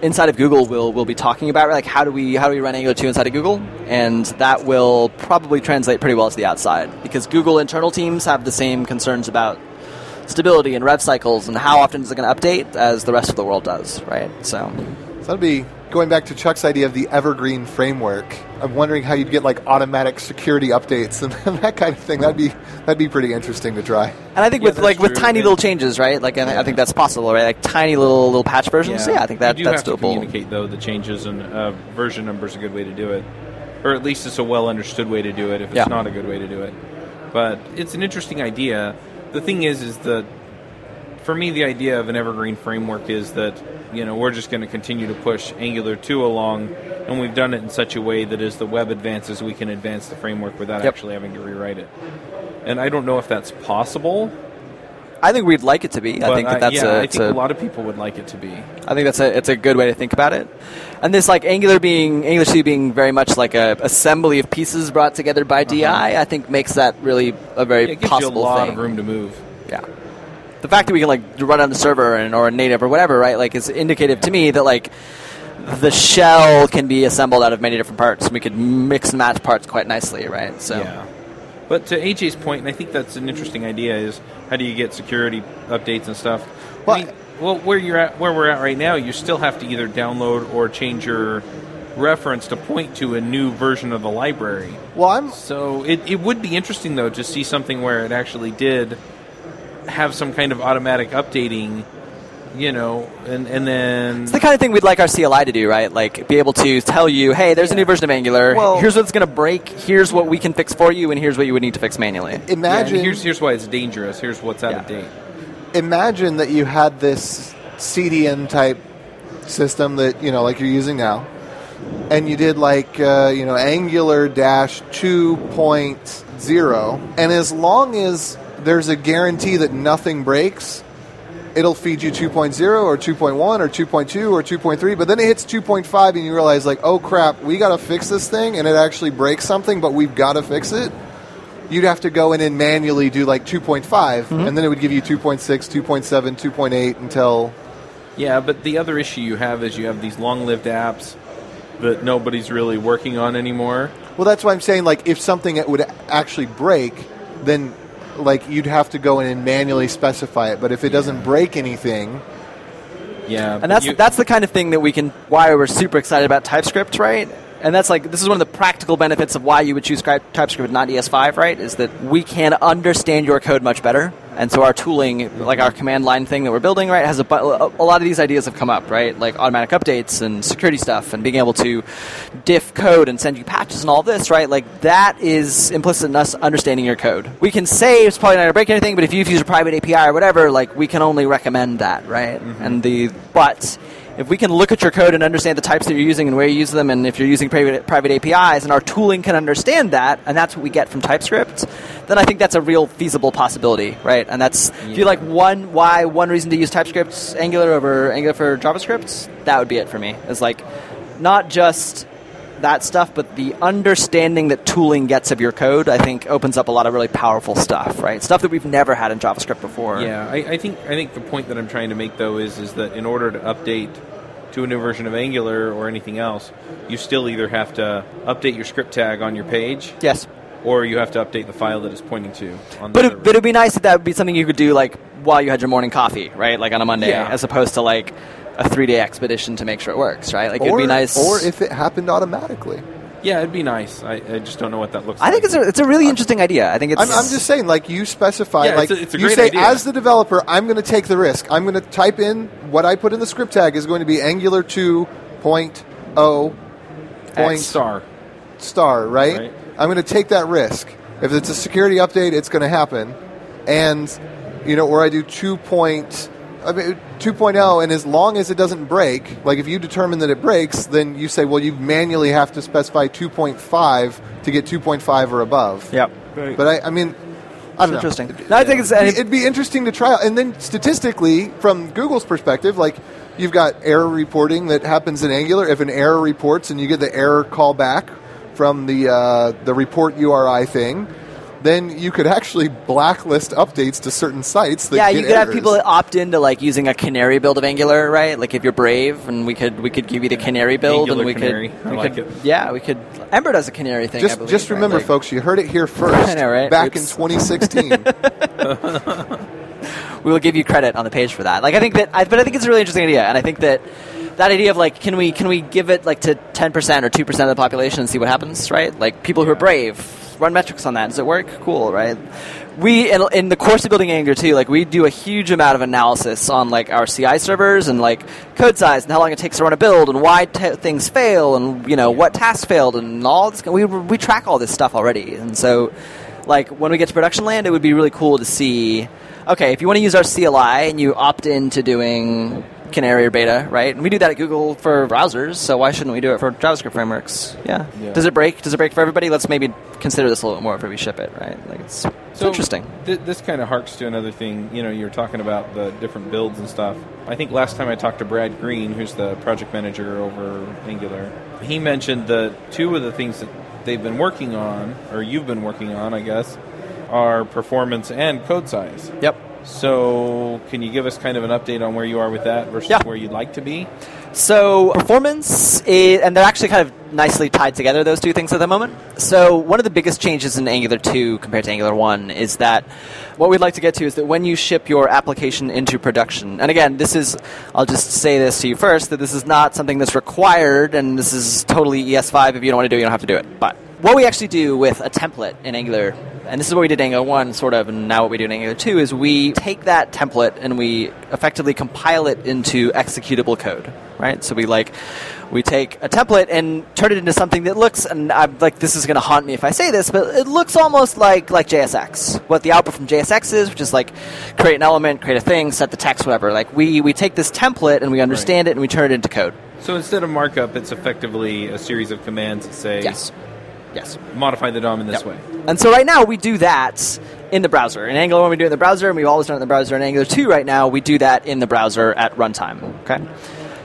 inside of Google we'll we'll be talking about like how do we how do we run Angular 2 inside of Google and that will probably translate pretty well to the outside because Google internal teams have the same concerns about stability and rev cycles and how often is it going to update as the rest of the world does right so
So that'd be going back to Chuck's idea of the evergreen framework. I'm wondering how you'd get like automatic security updates and that kind of thing. That'd be that'd be pretty interesting to try.
and I think
Yeah,
with
that's
like with tiny little changes right like I, I think that's possible right like tiny little little patch versions yeah, I think that
you do
that's
have to
doable
communicate though the changes and uh, version numbers is a good way to do it, or at least it's a well understood way to do it. If it's
Yeah.
not a good way to do it, but it's an interesting idea. The thing is, is that for me, the idea of an evergreen framework is that you know we're just going to continue to push Angular two along, and we've done it in such a way that as the web advances, we can advance the framework without
Yep.
actually having to rewrite it. And I don't know if that's possible.
I think we'd like it to be I think that that's
yeah,
a,
I think
a
a lot of people would like it to be.
I think that's a it's a good way to think about it. And this like Angular being Angular C being very much like a assembly of pieces brought together by DI, I think makes that really a very
Uh-huh. It gives you a
possible
lot
thing.
of room to move.
Yeah. The fact that we can like run on the server and or a native or whatever, right? Like is indicative to me that like the shell can be assembled out of many different parts. We could mix and match parts quite nicely, right? So
Yeah. But to AJ's point, and I think that's an interesting idea, is how do you get security updates and stuff?
Well,
I mean, well, where you're at, where we're at right now, you still have to either download or change your reference to point to a new version of the library.
Well, I'm
So it, it would be interesting though to see something where it actually did have some kind of automatic updating you know, and and then
It's the kind of thing we'd like our CLI to do, right? Like, be able to tell you, hey, there's a new version of Angular.
Well-
here's what's going to break. Here's what we can fix for you, and here's what you would need to fix manually.
Imagine
and here's here's why it's dangerous. Here's what's out of date.
imagine that you had this CDN type system that you know, like you're using now, and you did like uh, you know Angular dash two point zero, and as long as there's a guarantee that nothing breaks, it'll feed you 2.0 or 2.1 or 2.2 or 2.3. But then it hits 2.5, and you realize like, oh crap, we got to fix this thing, and it actually breaks something, but we've got to fix it you'd have to go in and manually do like 2.5 mm-hmm. and then it would give you 2.6 2.7 2.8 until
Yeah, but the other issue you have is you have these long-lived apps that nobody's really working on anymore.
well that's why i'm saying like if something would actually break then like you'd have to go in and manually specify it but if it doesn't break anything
Yeah,
And that's
you-
that's the kind of thing that we can. Why we're super excited about TypeScript, right? And that's like this is one of the practical benefits of why you would choose TypeScript, not ES5, right? Is that we can understand your code much better, and so our tooling, like our command line thing that we're building, right, has a, a lot of these ideas have come up, right? Like automatic updates and security stuff, and being able to diff code and send you patches and all this, right? Like that is implicit in us understanding your code. We can say it's probably not going to break anything, but if you've used a private API or whatever, like we can only recommend that, right? Mm-hmm. And the but if we can look at your code and understand the types that you're using and where you use them, and if you're using private, private APIs, and our tooling can understand that, and that's what we get from TypeScript, then I think that's a real feasible possibility, right? And that's if you like one why one reason to use TypeScript Angular over Angular for JavaScript, that would be it for me. Is like not just that stuff, but the understanding that tooling gets of your code, I think, opens up a lot of really powerful stuff, right? Stuff that we've never had in JavaScript before.
Yeah, I, I think I think the point that I'm trying to make though is is that in order to update to a new version of Angular or anything else, you still either have to update your script tag on your page,
Yes.
or you have to update the file that it's pointing to on
But, it, but it'd be nice if that would be something you could do like while you had your morning coffee, right? Like on a Monday,
Yeah.
as opposed to like a three day expedition to make sure it works, right? Like
or,
it'd be nice.
or if it happened automatically
yeah, it'd be nice. I, I just don't know what that looks like.
I
like.
think it's a it's a really interesting idea. I think it's.
I'm, I'm just saying like you specify
Yeah,
like
it's a- it's a
you
great
say
idea.
as the developer i'm going to take the risk i'm going to type in what i put in the script tag is going to be angular 2.0 point
star.
star, right?
Right.
I'm going to take that risk. If it's a security update, it's going to happen. And, you know, or I do 2. Point, I mean, 2.0, and as long as it doesn't break, like if you determine that it breaks, then you say, well, you manually have to specify 2.5 to get 2.5 or above.
Yep.
But I, I mean, I don't know.
interesting. No, I think it's.
It'd be- It'd be interesting to try out. And then statistically, from Google's perspective, like you've got error reporting that happens in Angular. If an error reports and you get the error callback from the uh, the report URI thing, then you could actually blacklist updates to certain sites. That
yeah,
get
you could have people opt into like using a canary build of Angular, right? Like if you're brave, and we could we could give you the canary build,
Angular
and we
canary.
could
I
we
like
could
it.
yeah, we could. Ember does a canary thing. I
Just,
believe,
just
right?
remember,
Like-
folks, you heard it here first.
I know, right?
Back in 2016.
we will give you credit on the page for that. Like I think that, I, but I think it's a really interesting idea, and I think that that idea of like, can we can we give it like to ten percent or two percent of the population and see what happens, right? Like people who are brave, run metrics on that. Does it work? Cool, right? We in, in the course of building Angular too, like we do a huge amount of analysis on like our CI servers and like code size and how long it takes to run a build and why t- things fail and you know what tasks failed and all this. We we track all this stuff already, and so like when we get to production land, it would be really cool to see. Okay, if you want to use our CLI and you opt into doing Canary or Beta, right? And we do that at Google for browsers, so why shouldn't we do it for JavaScript frameworks? Yeah.
Yeah.
Does it break? Does it break for everybody? Let's maybe consider this a little bit more before we ship it, right? Like it's, it's
So
interesting.
Th- this kind of harks to another thing. You know, you're talking about the different builds and stuff. I think last time I talked to Brad Green, who's the project manager over Angular, he mentioned that two of the things that they've been working on, or you've been working on, I guess, are performance and code size.
Yep.
So, can you give us kind of an update on where you are with that versus
Yeah.
where you'd like to be?
So performance, is, and they're actually kind of nicely tied together. Those two things at the moment. So one of the biggest changes in Angular 2 compared to Angular 1 is that what we'd like to get to is that when you ship your application into production, and again, this is, I'll just say this to you first, that this is not something that's required, and this is totally ES5. If you don't want to do it, you don't have to do it. But what we actually do with a template in Angular, and this is what we did in Angular 1, sort of, and now what we do in Angular 2, is we take that template and we effectively compile it into executable code, right? So we like, we take a template and turn it into something that looks, and I'm like, this is going to haunt me if I say this, but it looks almost like, like JSX. What the output from JSX is, which is like create an element, create a thing, set the text, whatever. Like we, we take this template and we understand it and we turn it into code.
So instead of markup, it's effectively a series of commands that say
Yes. Yes.
modify the DOM in this
Yep.
way.
And so right now we do that in the browser. In Angular 1 we do it in the browser, and we've always done it in the browser. In Angular 2 right now we do that in the browser at runtime. Okay?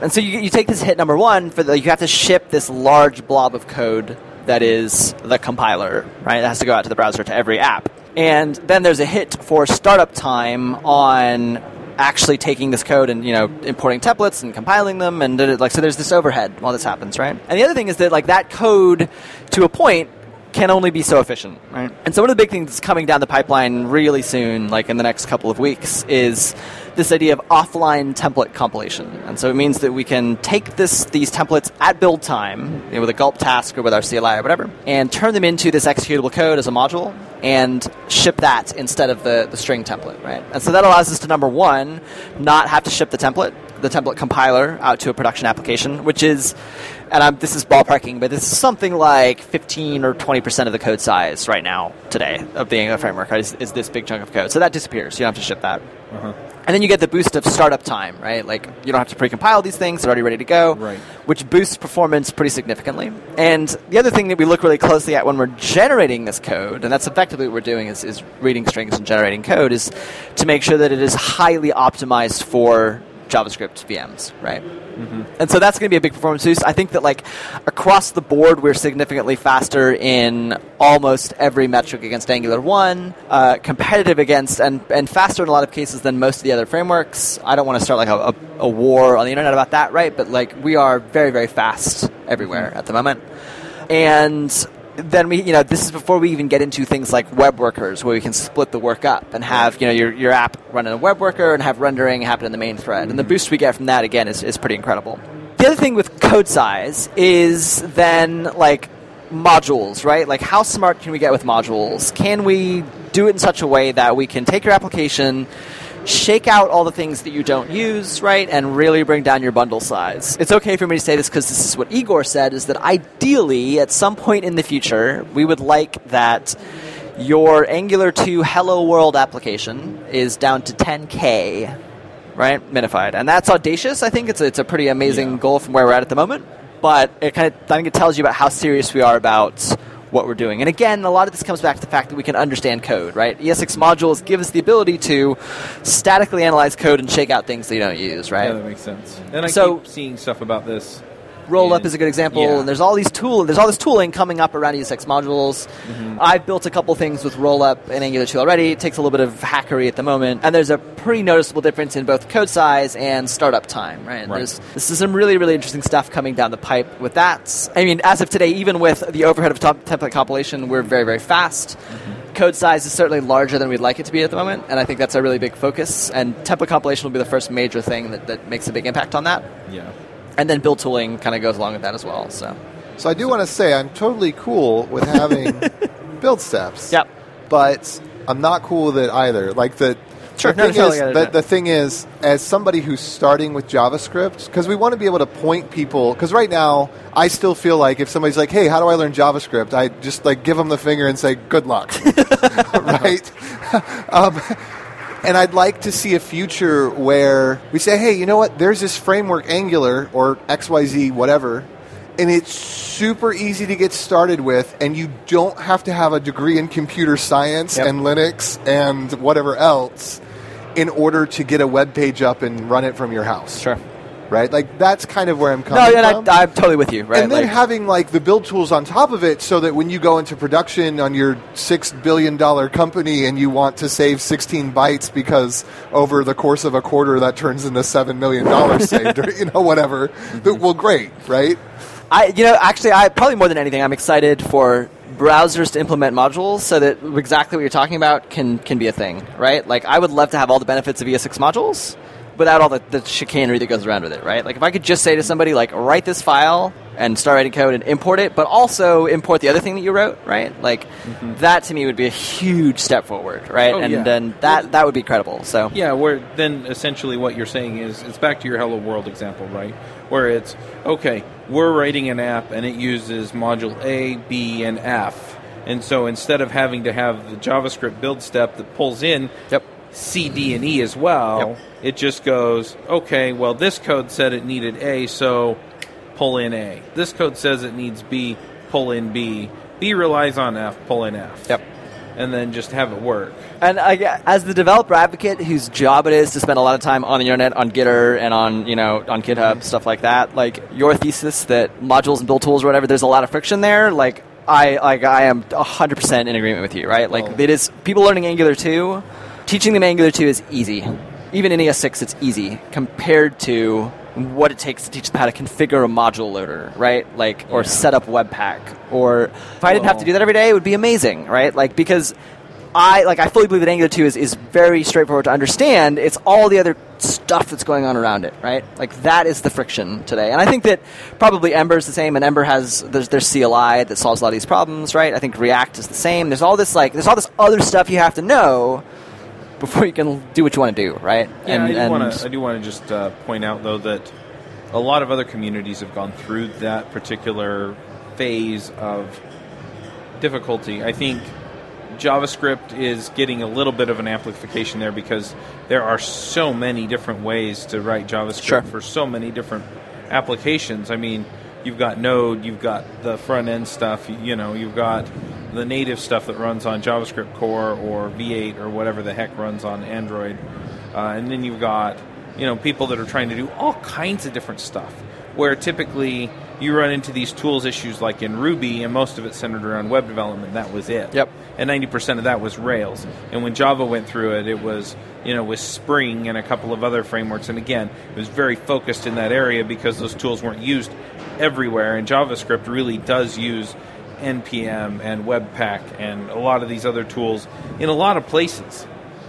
And so you, you take this hit number one, for the, you have to ship this large blob of code that is the compiler, right? It has to go out to the browser to every app. And then there's a hit for startup time on actually taking this code and you know importing templates and compiling them and like so there's this overhead while this happens right and the other thing is that like that code to a point can only be so efficient, right? And so one of the big things that's coming down the pipeline really soon, like in the next couple of weeks, is this idea of offline template compilation. And so it means that we can take this these templates at build time, you know, with a gulp task or with our CLI or whatever, and turn them into this executable code as a module and ship that instead of the, the string template, right? And so that allows us to number one, not have to ship the template, the template compiler out to a production application, which is, and I'm, this is ballparking, but this is something like 15 or 20 percent of the code size right now today of the Angular framework is, is this big chunk of code. So that disappears. You don't have to ship that. Uh-huh. And then you get the boost of startup time, right? Like you don't have to pre-compile these things; they're already ready to go,
Right.
which boosts performance pretty significantly. And the other thing that we look really closely at when we're generating this code, and that's effectively what we're doing is, is reading strings and generating code, is to make sure that it is highly optimized for JavaScript VMs, right? And so that's going to be a big performance boost. I think that like across the board, we're significantly faster in almost every metric against Angular One, uh, competitive against, and and faster in a lot of cases than most of the other frameworks. I don't want to start like a, a, a war on the internet about that, right? But like we are very very fast everywhere at the moment, and then we, you know, this is before we even get into things like web workers, where we can split the work up and have, you know, your, your app run in a web worker and have rendering happen in the main thread. And the mm-hmm. boost we get from that, again, is, is pretty incredible. The other thing with code size is then, like, modules, right? Like, how smart can we get with modules? Can we do it in such a way that we can take your application, shake out all the things that you don't use, right, and really bring down your bundle size. It's okay for me to say this because this is what Igor said: is that ideally, at some point in the future, we would like that your Angular 2 Hello World application is down to 10k, right, minified, and that's audacious. I think it's a, it's a pretty amazing
Yeah.
goal from where we're at at the moment, but it kind of I think it tells you about how serious we are about what we're doing. And again, a lot of this comes back to the fact that we can understand code, right? ES6 modules give us the ability to statically analyze code and shake out things that you don't use, right?
Yeah, that makes sense. And I
So-
keep seeing stuff about this.
Rollup
And-
is a good example,
yeah.
and there's all these tool, there's all this tooling coming up around ES6 modules.
Mm-hmm.
I've built a couple things with Rollup and Angular 2 already. It takes a little bit of hackery at the moment, and there's a pretty noticeable difference in both code size and startup time. Right?
Right.
There's this is some really really interesting stuff coming down the pipe with that. I mean, as of today, even with the overhead of top template compilation, we're very very fast.
Mm-hmm.
Code size is certainly larger than we'd like it to be at the moment, and I think that's a really big focus. And template compilation will be the first major thing that, that makes a big impact on that
Yeah.
And then build tooling kind of goes along with that as well. So
So I do want to say I'm totally cool with having build steps.
Yep.
But I'm not cool with it either. Like the
Sure,
the thing is, the, the thing is, as somebody who's starting with JavaScript, because we want to be able to point people. Because right now, I still feel like if somebody's like, "Hey, how do I learn JavaScript?" I just like give them the finger and say, "Good luck," right? um, and I'd like to see a future where we say, hey, you know what? There's this framework, Angular or XYZ, whatever, and it's super easy to get started with, and you don't have to have a degree in computer science
Yep.
and Linux and whatever else in order to get a web page up and run it from your house.
sure.
Right? Like, that's kind of where I'm
No,
coming
and
from
I, I'm totally with you. Right?
and then
Like,
having like the build tools on top of it so that when you go into production on your six billion dollar company and you want to save 16 bytes because over the course of a quarter that turns into seven million dollars saved or you know whatever mm-hmm. that- well great right
I, you know, actually, I probably more than anything, I'm excited for browsers to implement modules so that exactly what you're talking about can can be a thing, right? Like, I would love to have all the benefits of ES6 modules without all the, the chicanery that goes around with it, right? Like, if I could just say to somebody, like, write this file and start writing code and import it, but also import the other thing that you wrote, right? Like mm-hmm. that to me would be a huge step forward, right?
Oh,
and
yeah.
then that that would be credible. So
Yeah, where then essentially what you're saying is it's back to your Hello World example, right? Where it's okay, we're writing an app and it uses module A, B, and F. And so instead of having to have the JavaScript build step that pulls in
Yep.
C, D, and E as well,
Yep.
it just goes, okay, well, this code said it needed A, so pull in A. This code says it needs B, pull in B. B relies on F, pull in F.
Yep.
And then just have it work.
And I, as the developer advocate, whose job it is to spend a lot of time on the internet, on Gitter, and on you know on GitHub mm-hmm. stuff like that, like your thesis that modules and build tools or whatever, there's a lot of friction there. Like I like I am hundred percent in agreement with you, right? Like
Oh.
it is people learning Angular two, teaching them Angular two is easy. Even in ES6, it's easy compared to what it takes to teach them how to configure a module loader, right? Like, or
Yeah.
set up Webpack. Or if I didn't have to do that every day, it would be amazing, right? Like, because I like I fully believe that Angular 2 is, is very straightforward to understand. It's all the other stuff that's going on around it, right? Like that is the friction today. And I think that probably Ember is the same and Ember has there's there's CLI that solves a lot of these problems, right? I think React is the same. There's all this like there's all this other stuff you have to know before you can do what you want to do, right?
Yeah,
and,
I do want to. Just uh, point out though that a lot of other communities have gone through that particular phase of difficulty. I think JavaScript is getting a little bit of an amplification there because there are so many different ways to write JavaScript
Sure.
for so many different applications. I mean, you've got Node, you've got the front end stuff, you know, you've got the native stuff that runs on JavaScript Core or V8 or whatever the heck runs on Android, uh, and then you've got you know people that are trying to do all kinds of different stuff. Where typically you run into these tools issues like in Ruby, and most of it centered around web development. That was it
Yep.
and 90% of that was Rails. And when Java went through it, it was, you know, with Spring and a couple of other frameworks. And again, it was very focused in that area because those tools weren't used everywhere. And JavaScript really does use NPM and Webpack and a lot of these other tools in a lot of places.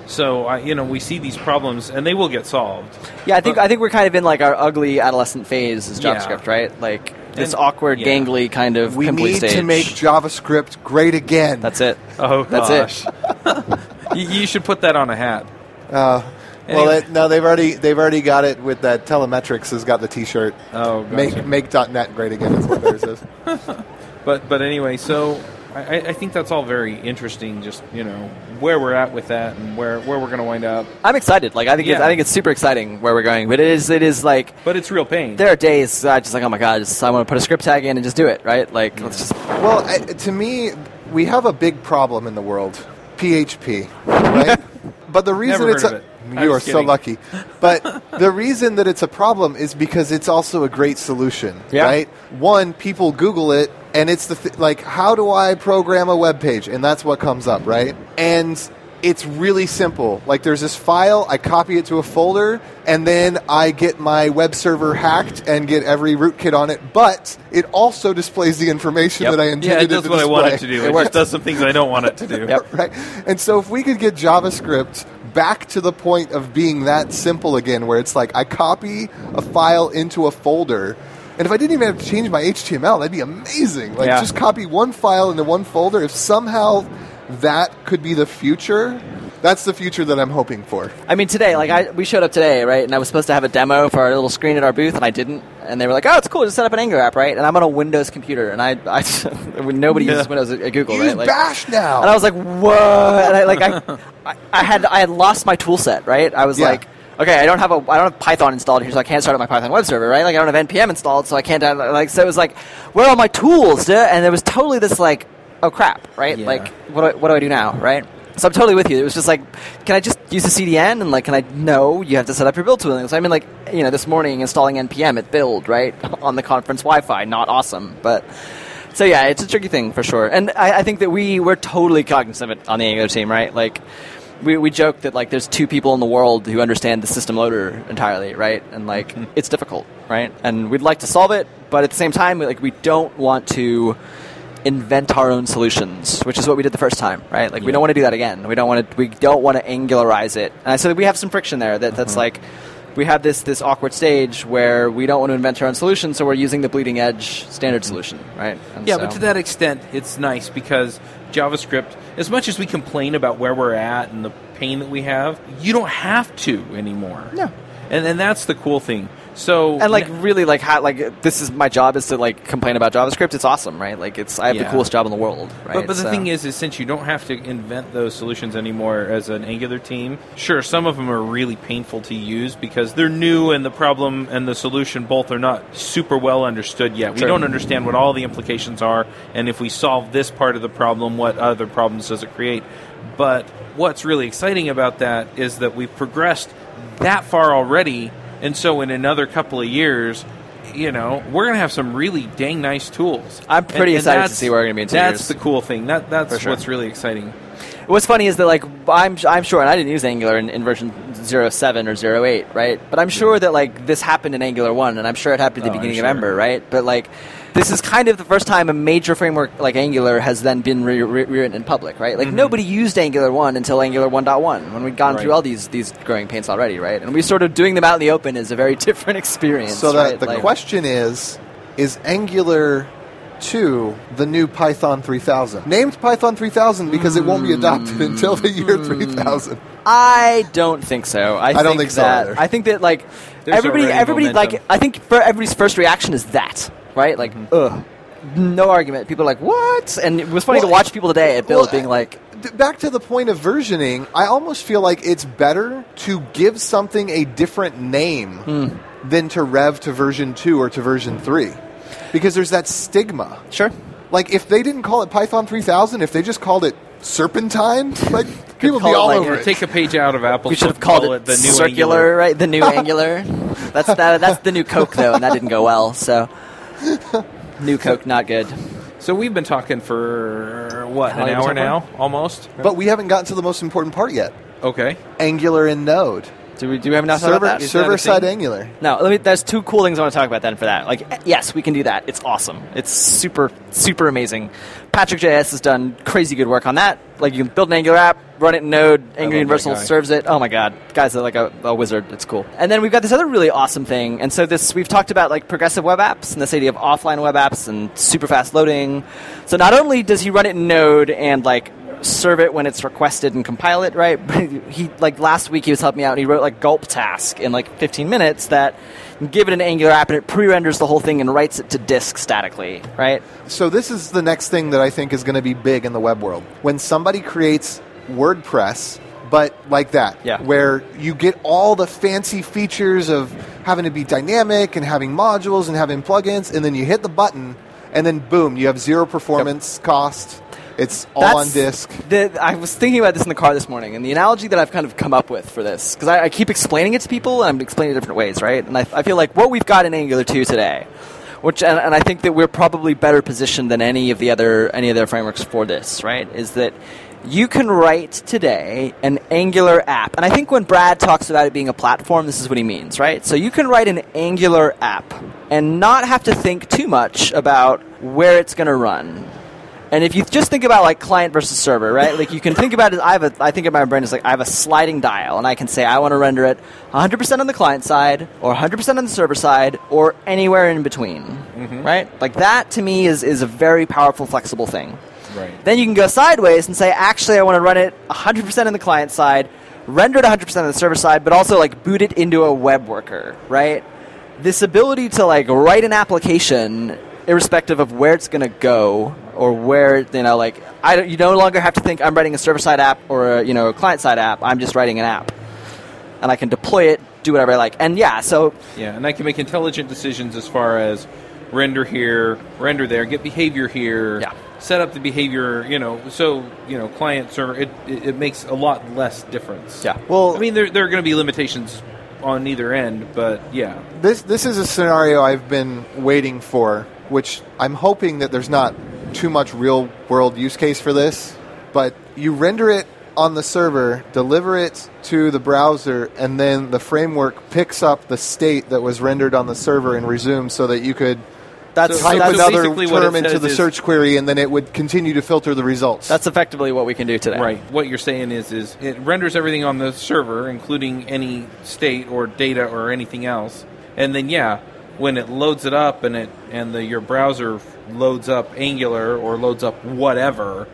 So, I you know, we see these problems and they will get solved.
Yeah, I think
But-
I think we're kind of in like our ugly adolescent phase as
Yeah.
JavaScript, right? Like this
And-
awkward,
yeah.
gangly kind of
We need
stage.
to make JavaScript great again.
That's it.
Oh,
That's
gosh.
it.
you, you should put that on a hat.
Uh,
Anyway.
Well, it, no, they've already they've already got it with that. Telemetrics has got the T-shirt.
Oh, gotcha.
Make make .net great again is what theirs is.
But but anyway, so I, I think that's all very interesting. Just you know where we're at with that and where, where we're going to wind up.
I'm excited. Like I think it's, I think it's super exciting where we're going. But it is it is like
But it's real pain.
there are days I just like oh my god, just, I want to put a script tag in and just do it, right? Like let's just
Well, I, to me, we have a big problem in the world: PHP. Right? but the reason
Never
it's
heard
a,
of it.
You are
was
so lucky. But the reason that it's a problem is because it's also a great solution.
Yeah.
Right? One, people Google it, and it's the th- like, how do I program a web page? And that's what comes up, right? And it's really simple. Like there's this file, I copy it to a folder, and then I get my web server hacked and get every rootkit on it. But it also displays the information
Yep.
that I intended yeah,
it does
to
what I want it
display.
to do. It, just does some things I don't want it to do.
Yep.
right? And so if we could get JavaScript back to the point of being that simple again, where it's like I copy a file into a folder. And if I didn't even have to change my HTML, that'd be amazing. Like
Yeah.
just copy one file into one folder. If somehow that could be the future, that's the future that I'm hoping for.
I mean, today, like, I, we showed up today, right? And I was supposed to have a demo for our little screen at our booth, and I didn't. And they were like, "Oh, it's cool. Just set up an Angular app, right?" And I'm on a Windows computer, and I, I nobody uses
Yeah.
Windows at, at Google,
Use
right? Like,
Bash now.
and I was like, "What?" And I like, I, I, I had, I had lost my tool set, right? I was
Yeah.
like. Okay, I don't have a I don't have Python installed here, so I can't start up my Python web server, right? Like I don't have npm installed, so I can't download- like so it was like, where are all my tools? duh? And there was totally this like, oh crap, right?
Yeah.
Like what do I, what do I do now, right? So I'm totally with you. It was just like, can I just use the CDN? And like, can I? No, you have to set up your build tooling. So I mean, like, you know, this morning installing npm at build right on the conference Wi-Fi, not awesome, but. So yeah, it's a tricky thing for sure, and I, I think that we we're totally cognizant of it on the Angular team, right? Like, we, we joke that like there's two people in the world who understand the system loader entirely, right? And like mm-hmm. it's difficult, right? And we'd like to solve it, but at the same time, like we don't want to invent our own solutions, which is what we did the first time, right? Like we don't want to do that again. We don't want to we don't want to angularize it. And so we have some friction there that, that's mm-hmm. like we have this this awkward stage where we don't want to invent our own solution, so we're using the bleeding edge standard mm-hmm. solution, right? And
Yeah,
so-
but to that extent, it's nice because JavaScript, as much as we complain about where we're at and the pain that we have, you don't have to anymore.
No.
And and that's the cool thing. So
and like really like how like this is my job is to like complain about JavaScript. It's awesome, right? Like it's I have the coolest job in the world, right?
But, but the
So-
thing is, is since you don't have to invent those solutions anymore as an Angular team, sure, some of them are really painful to use because they're new and the problem and the solution both are not super well understood yet.
Sure.
We don't understand what all the implications are, and if we solve this part of the problem, what other problems does it create? But what's really exciting about that is that we've progressed that far already, and so in another couple of years. You know, we're gonna have some really dang nice tools.
I'm pretty
And- and
excited to see where we're gonna be in two
That's
years.
the cool thing. That that's
sure.
what's really exciting.
What's funny is that like I'm I'm sure, and I didn't use Angular in, in version 07 or 08, right? But I'm sure that like this happened in Angular one, and I'm sure it happened at
Oh,
the
I'm
beginning
sure.
of Ember, right? But like this is kind of the first time a major framework like Angular has then been re- re- rewritten in public, right? Like nobody used Angular one until Angular 1.1 when we'd gone
Mm-hmm. Right.
through all these these growing pains already, right? And we sort of doing them out in the open is a very different experience.
So that
right?
the
Like-
question is, is Angular 2 the new Python 3000? Named Python 3000 because it won't be adopted until the year 3000.
I don't think so. I,
I don't think so
that,
either.
I think that like
There's
everybody,
already
everybody like. I think for everybody's first reaction is that right, like
Mm-hmm.
ugh, no argument. People are like what? And it was funny
Well,
to watch people today at Build
well,
being like,
Back to the point of versioning, I almost feel like it's better to give something a different name
Hmm.
than to rev to version 2 or to version 3. Because there's that stigma.
sure,
Like if they didn't call it Python 3000, if they just called it Serpentine, like people would be all
like-
over it.
take a page out of Apple.
we should have called it,
the new
circular,
Angular.
right? The new Angular. That's that, that's the new Coke though, and that didn't go well. So new Coke, not good.
So we've been talking for what
How
an hour now, almost.
but we haven't gotten to the most important part yet.
Okay.
Angular and Node.
Do we do we have enough
Server,
about that?
Is that a
server side
thing?
Angular.
No, let me. There's two cool things I want to talk about then for that. Like, yes, we can do that. It's awesome. It's super, super amazing. Patrick JS has done crazy good work on that. Like, you can build an Angular app, run it in Node, Angular Universal serves it. Oh my god, guy's are like a, a wizard. It's cool. And then we've got this other really awesome thing. And so this we've talked about like progressive web apps and this idea of offline web apps and super fast loading. So not only does he run it in Node and like serve it when it's requested and compile it, right? He like last week he was helping me out and he wrote like gulp task in like 15 minutes that give it an Angular app and it pre-renders the whole thing and writes it to disk statically, right?
So this is the next thing that I think is going to be big in the web world. When somebody creates WordPress, but like that,
Yeah.
where you get all the fancy features of having to be dynamic and having modules and having plugins, and then you hit the button, and then boom, you have zero performance cost. It's all on disk.
The, I was thinking about this in the car this morning, and the analogy that I've kind of come up with for this, because I, I keep explaining it to people, and I'm explaining it different ways, right? And I, I feel like what we've got in Angular 2 today, which, and, and I think that we're probably better positioned than any of the other any of their frameworks for this, right? Is that you can write today an Angular app, and I think when Brad talks about it being a platform, this is what he means, right? So you can write an Angular app and not have to think too much about where it's going to run. And if you just think about like client versus server, right? Like you can think about it. I have a, I think of my brain is like I have a sliding dial, and I can say I want to render it 100% on the client side, or 100% on the server side, or anywhere in between, mm-hmm. right? Like that to me is is a very powerful, flexible thing.
Right.
Then you can go sideways and say, actually, I want to run it 100% on the client side, render it 100% on the server side, but also like boot it into a web worker, right? This ability to like write an application, irrespective of where it's going to go or where you know, like I don't, you no longer have to think I'm writing a server side app or a, you know a client side app. I'm just writing an app, and I can deploy it, do whatever I like. And yeah, so
Yeah, and I can make intelligent decisions as far as render here, render there, get behavior here.
Yeah.
Set up the behavior, you know, so you know, client server. It, it, it makes a lot less difference.
Yeah.
Well-
I mean, there, there are going to be limitations on either end, but yeah,
This this is a scenario I've been waiting for, which I'm hoping that there's not too much real world use case for this, but you render it on the server, deliver it to the browser, and then the framework picks up the state that was rendered on the server and resumes so that you could
That's
So-
type
that's,
another
basically what it
term into the
is-
search query, and then it would continue to filter the results.
that's effectively what we can do today.
Right. What you're saying is, is it renders everything on the server, including any state or data or anything else, and then yeah, when it loads it up and it and the your browser loads up Angular or loads up whatever,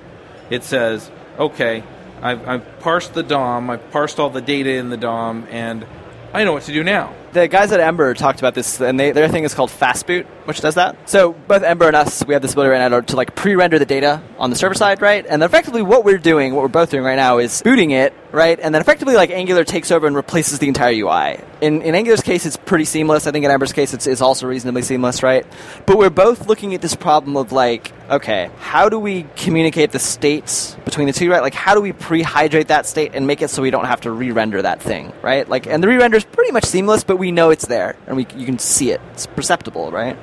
it says, okay, I've, I've parsed the DOM, I've parsed all the data in the DOM, and I know what to do now.
The guys at Ember talked about this, and they, their thing is called Fastboot, which does that. So both Ember and us, we have this ability right now to like pre-render the data on the server side, right? And effectively, what we're doing, what we're both doing right now, is booting it, right? And then effectively, like Angular takes over and replaces the entire UI. In in Angular's case, it's pretty seamless. I think in Ember's case, it's, it's also reasonably seamless, right? But we're both looking at this problem of like, okay, how do we communicate the states between the two, right? Like, how do we pre-hydrate that state and make it so we don't have to re-render that thing, right? Like, and the re-render is pretty much seamless, but we know it's there and we you can see it. It's perceptible, right?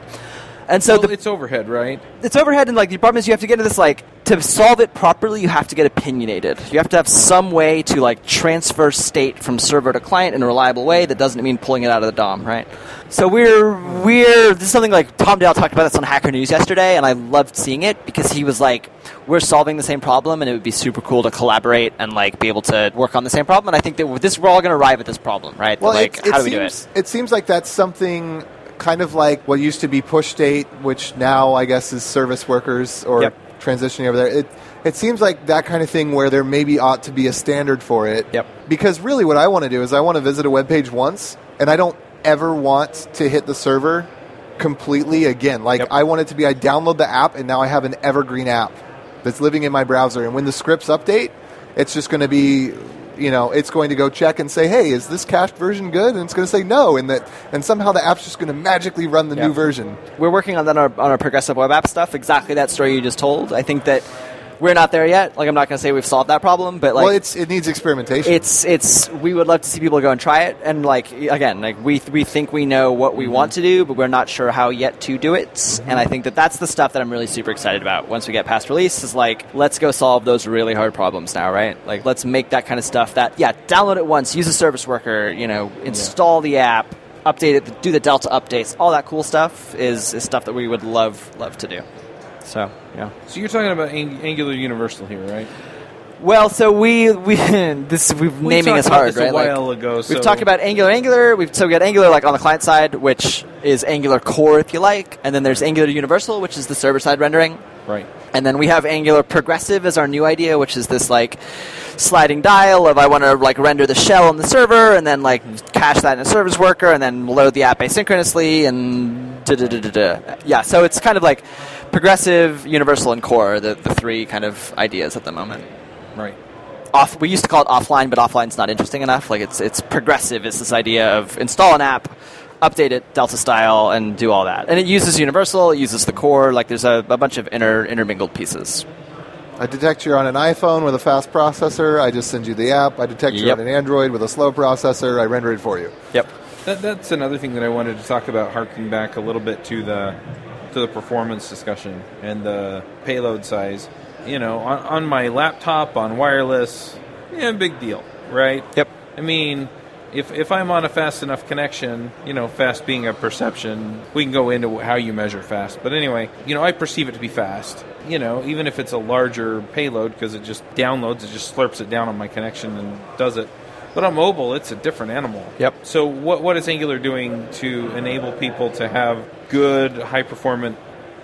And so
well,
the,
it's overhead, right?
it's overhead, and like the problem is you have to get into this like to solve it properly. You have to get opinionated. You have to have some way to like transfer state from server to client in a reliable way that doesn't mean pulling it out of the DOM, right? So we're we're this is something like Tom Dale talked about this on Hacker News yesterday, and I loved seeing it because he was like, we're solving the same problem, and it would be super cool to collaborate and like be able to work on the same problem. And I think that this we're all going to arrive at this problem, right?
Well,
like
it, it
how do
seems,
we do it?
It seems like that's something kind of like what used to be push state, which now I guess is service workers or
Yep.
transitioning over there. It it seems like that kind of thing where there maybe ought to be a standard for it.
Yep.
Because really, what I want to do is I want to visit a web page once, and I don't ever want to hit the server completely again. Like
Yep.
I want it to be I download the app, and now I have an evergreen app that's living in my browser. And when the scripts update, it's just going to be, you know, it's going to go check and say, "Hey, is this cached version good?" And it's going to say no, and that, and somehow the app's just going to magically run the
Yeah.
new version.
We're working on that on our, on our progressive web app stuff. Exactly that story you just told. I think that we're not there yet. Like I'm not going to say we've solved that problem, but like
well, it's it needs experimentation.
it's it's we would love to see people go and try it. And like again like we we think we know what we want to do but we're not sure how yet to do it. Mm-hmm. And i think that that's the stuff that i'm really super excited about once we get past release is like let's go solve those really hard problems now right? Like let's make that kind of stuff that yeah download it once use a service worker you know install the app update it do the delta updates all that cool stuff is is stuff that we would love love to do so yeah
So you're talking about Ang- Angular Universal here, right?
Well, so we we this we've
We
naming is hard,
this a
right? Like,
while ago,
We've talked about Angular, Angular. We've so we got Angular like on the client side, which is Angular Core, if you like, and then there's Angular Universal, which is the server side rendering,
Right.
and then we have Angular Progressive as our new idea, which is this like sliding dial of I want to like render the shell on the server and then like cache that in a service worker and then load the app asynchronously and da da da da da. Yeah, so it's kind of like progressive, universal, and core, are the the three kind of ideas at the moment
Right.
off we used to call it offline but offline's not interesting enough like it's it's progressive it's this idea of install an app update it delta style and do all that and it uses universal it uses the core like there's a, a bunch of inter, intermingled pieces
I detect you're on an iPhone with a fast processor. I just send you the app. I detect you're
Yep.
on an Android with a slow processor. I render it for you.
yep
That, that's another thing that I wanted to talk about, harking back a little bit to the to the performance discussion and the payload size. You know, on, on my laptop, on wireless, yeah, big deal, right?
Yep.
I mean, if if I'm on a fast enough connection, you know, fast being a perception, we can go into how you measure fast. But anyway, you know, I perceive it to be fast. You know, even if it's a larger payload because it just downloads, it just slurps it down on my connection and does it. But on mobile, it's a different animal.
Yep.
So what what is Angular doing to enable people to have good, high performant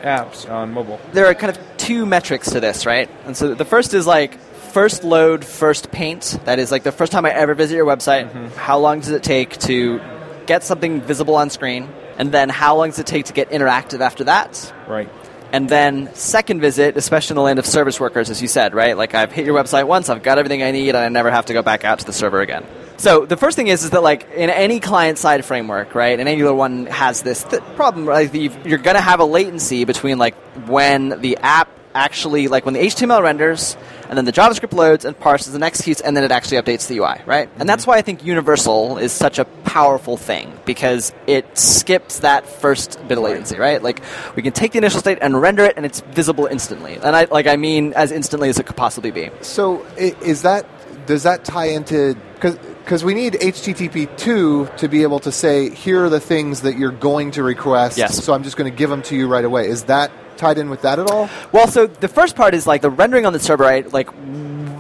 apps on mobile?
there are kind of two metrics to this right and so the first is like first load first paint that is like the first time i ever visit your website mm-hmm. how long does it take to get something visible on screen and then how long does it take to get interactive after that
Right.
And then second visit, especially in the land of service workers, as you said, right? Like I've hit your website once, I've got everything I need, and I never have to go back out to the server again. So the first thing is, is that like in any client-side framework, right? And Angular One has this th- problem, right? You're going to have a latency between like when the app actually, like when the HTML renders, and then the JavaScript loads and parses and executes, and then it actually updates the UI, right? And that's why I think universal is such a powerful thing because it skips that first bit of latency, right? Like we can take the initial state and render it, and it's visible instantly. And I like I mean as instantly as it could possibly be.
So is that does that tie into because we need HTTP two to be able to say here are the things that you're going to request.
Yes.
So I'm just going to give them to you right away. Is that tied in with that at all?
Well, so the first part is like the rendering on the server, right? Like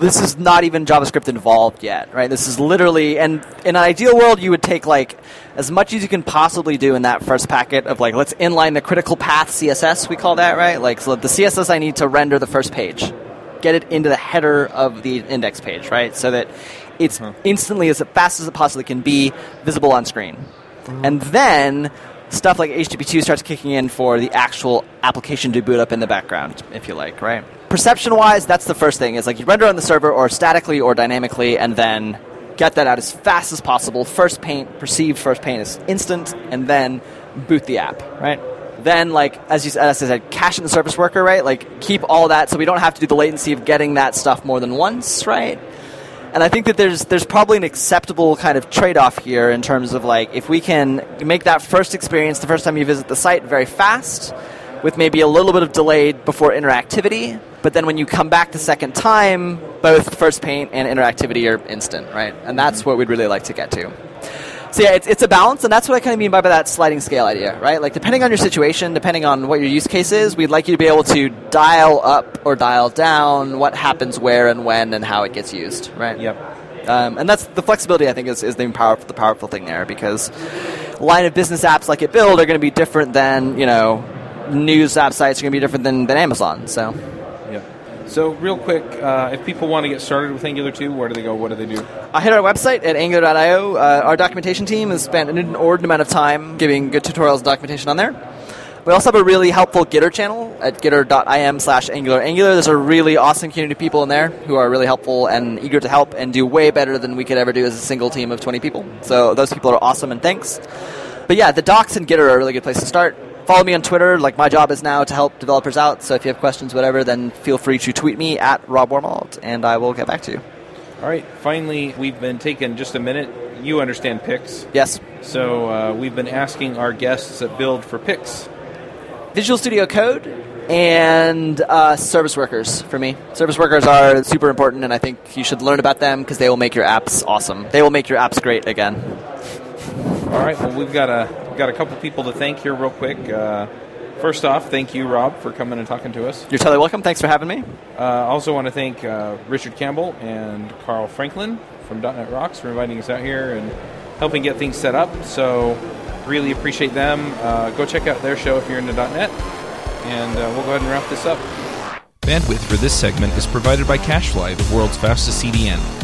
this is not even JavaScript involved yet, right? This is literally, and in an ideal world, you would take like as much as you can possibly do in that first packet of like let's inline the critical path CSS, we call that, right? Like so the CSS I need to render the first page, get it into the header of the index page, right? So that it's uh-huh. instantly as fast as it possibly can be visible on screen, and then stuff like HTTP2 starts kicking in for the actual application to boot up in the background, if you like, right? Perception wise, that's the first thing. Is like you render on the server or statically or dynamically, and then get that out as fast as possible. First paint, perceived first paint is instant, and then boot the app, right? Then, like as you as I said, cache in the service worker, right? Like keep all that so we don't have to do the latency of getting that stuff more than once, right? And I think that there's there's probably an acceptable kind of trade off here in terms of like if we can make that first experience the first time you visit the site very fast, with maybe a little bit of delay before interactivity, but then when you come back the second time, both first paint and interactivity are instant, right? And that's mm-hmm. what we'd really like to get to. So yeah, it's, it's a balance, and that's what I kind of mean by, by that sliding scale idea, right? Like depending on your situation, depending on what your use case is, we'd like you to be able to dial up or dial down what happens where and when and how it gets used, right?
Yep.
Um, and that's the flexibility. I think is, is the powerful the powerful thing there because line of business apps like it build are going to be different than you know news app sites are going to be different than, than Amazon. So.
So, real quick, uh, if people want to get started with Angular 2, where do they go? What do they do?
I hit our website at angular.io. Uh, our documentation team has spent an inordinate amount of time giving good tutorials and documentation on there. We also have a really helpful Gitter channel at gitter.im slash angular angular. There's a really awesome community of people in there who are really helpful and eager to help and do way better than we could ever do as a single team of 20 people. So those people are awesome and thanks. But yeah, the docs and Gitter are a really good place to start. Follow me on Twitter. Like my job is now to help developers out. So if you have questions, whatever, then feel free to tweet me at Rob Wormald, and I will get back to you.
All right, finally, we've been taking just a minute. You understand picks.
Yes.
So, uh, we've been asking our guests at Build for picks.
Visual Studio Code and uh, service workers for me. Service workers are super important, and I think you should learn about them because they will make your apps awesome. They will make your apps great again.
All right, well, we've got a, got a couple people to thank here, real quick. Uh, first off, thank you, Rob, for coming and talking to us.
You're totally welcome. Thanks for having me.
Uh, also want to thank uh, Richard Campbell and Carl Franklin from .NET Rocks for inviting us out here and helping get things set up. So really appreciate them. Uh, go check out their show if you're into .NET, and uh, we'll go ahead and wrap this up. Bandwidth for this segment is provided by CacheFly, the world's fastest CDN.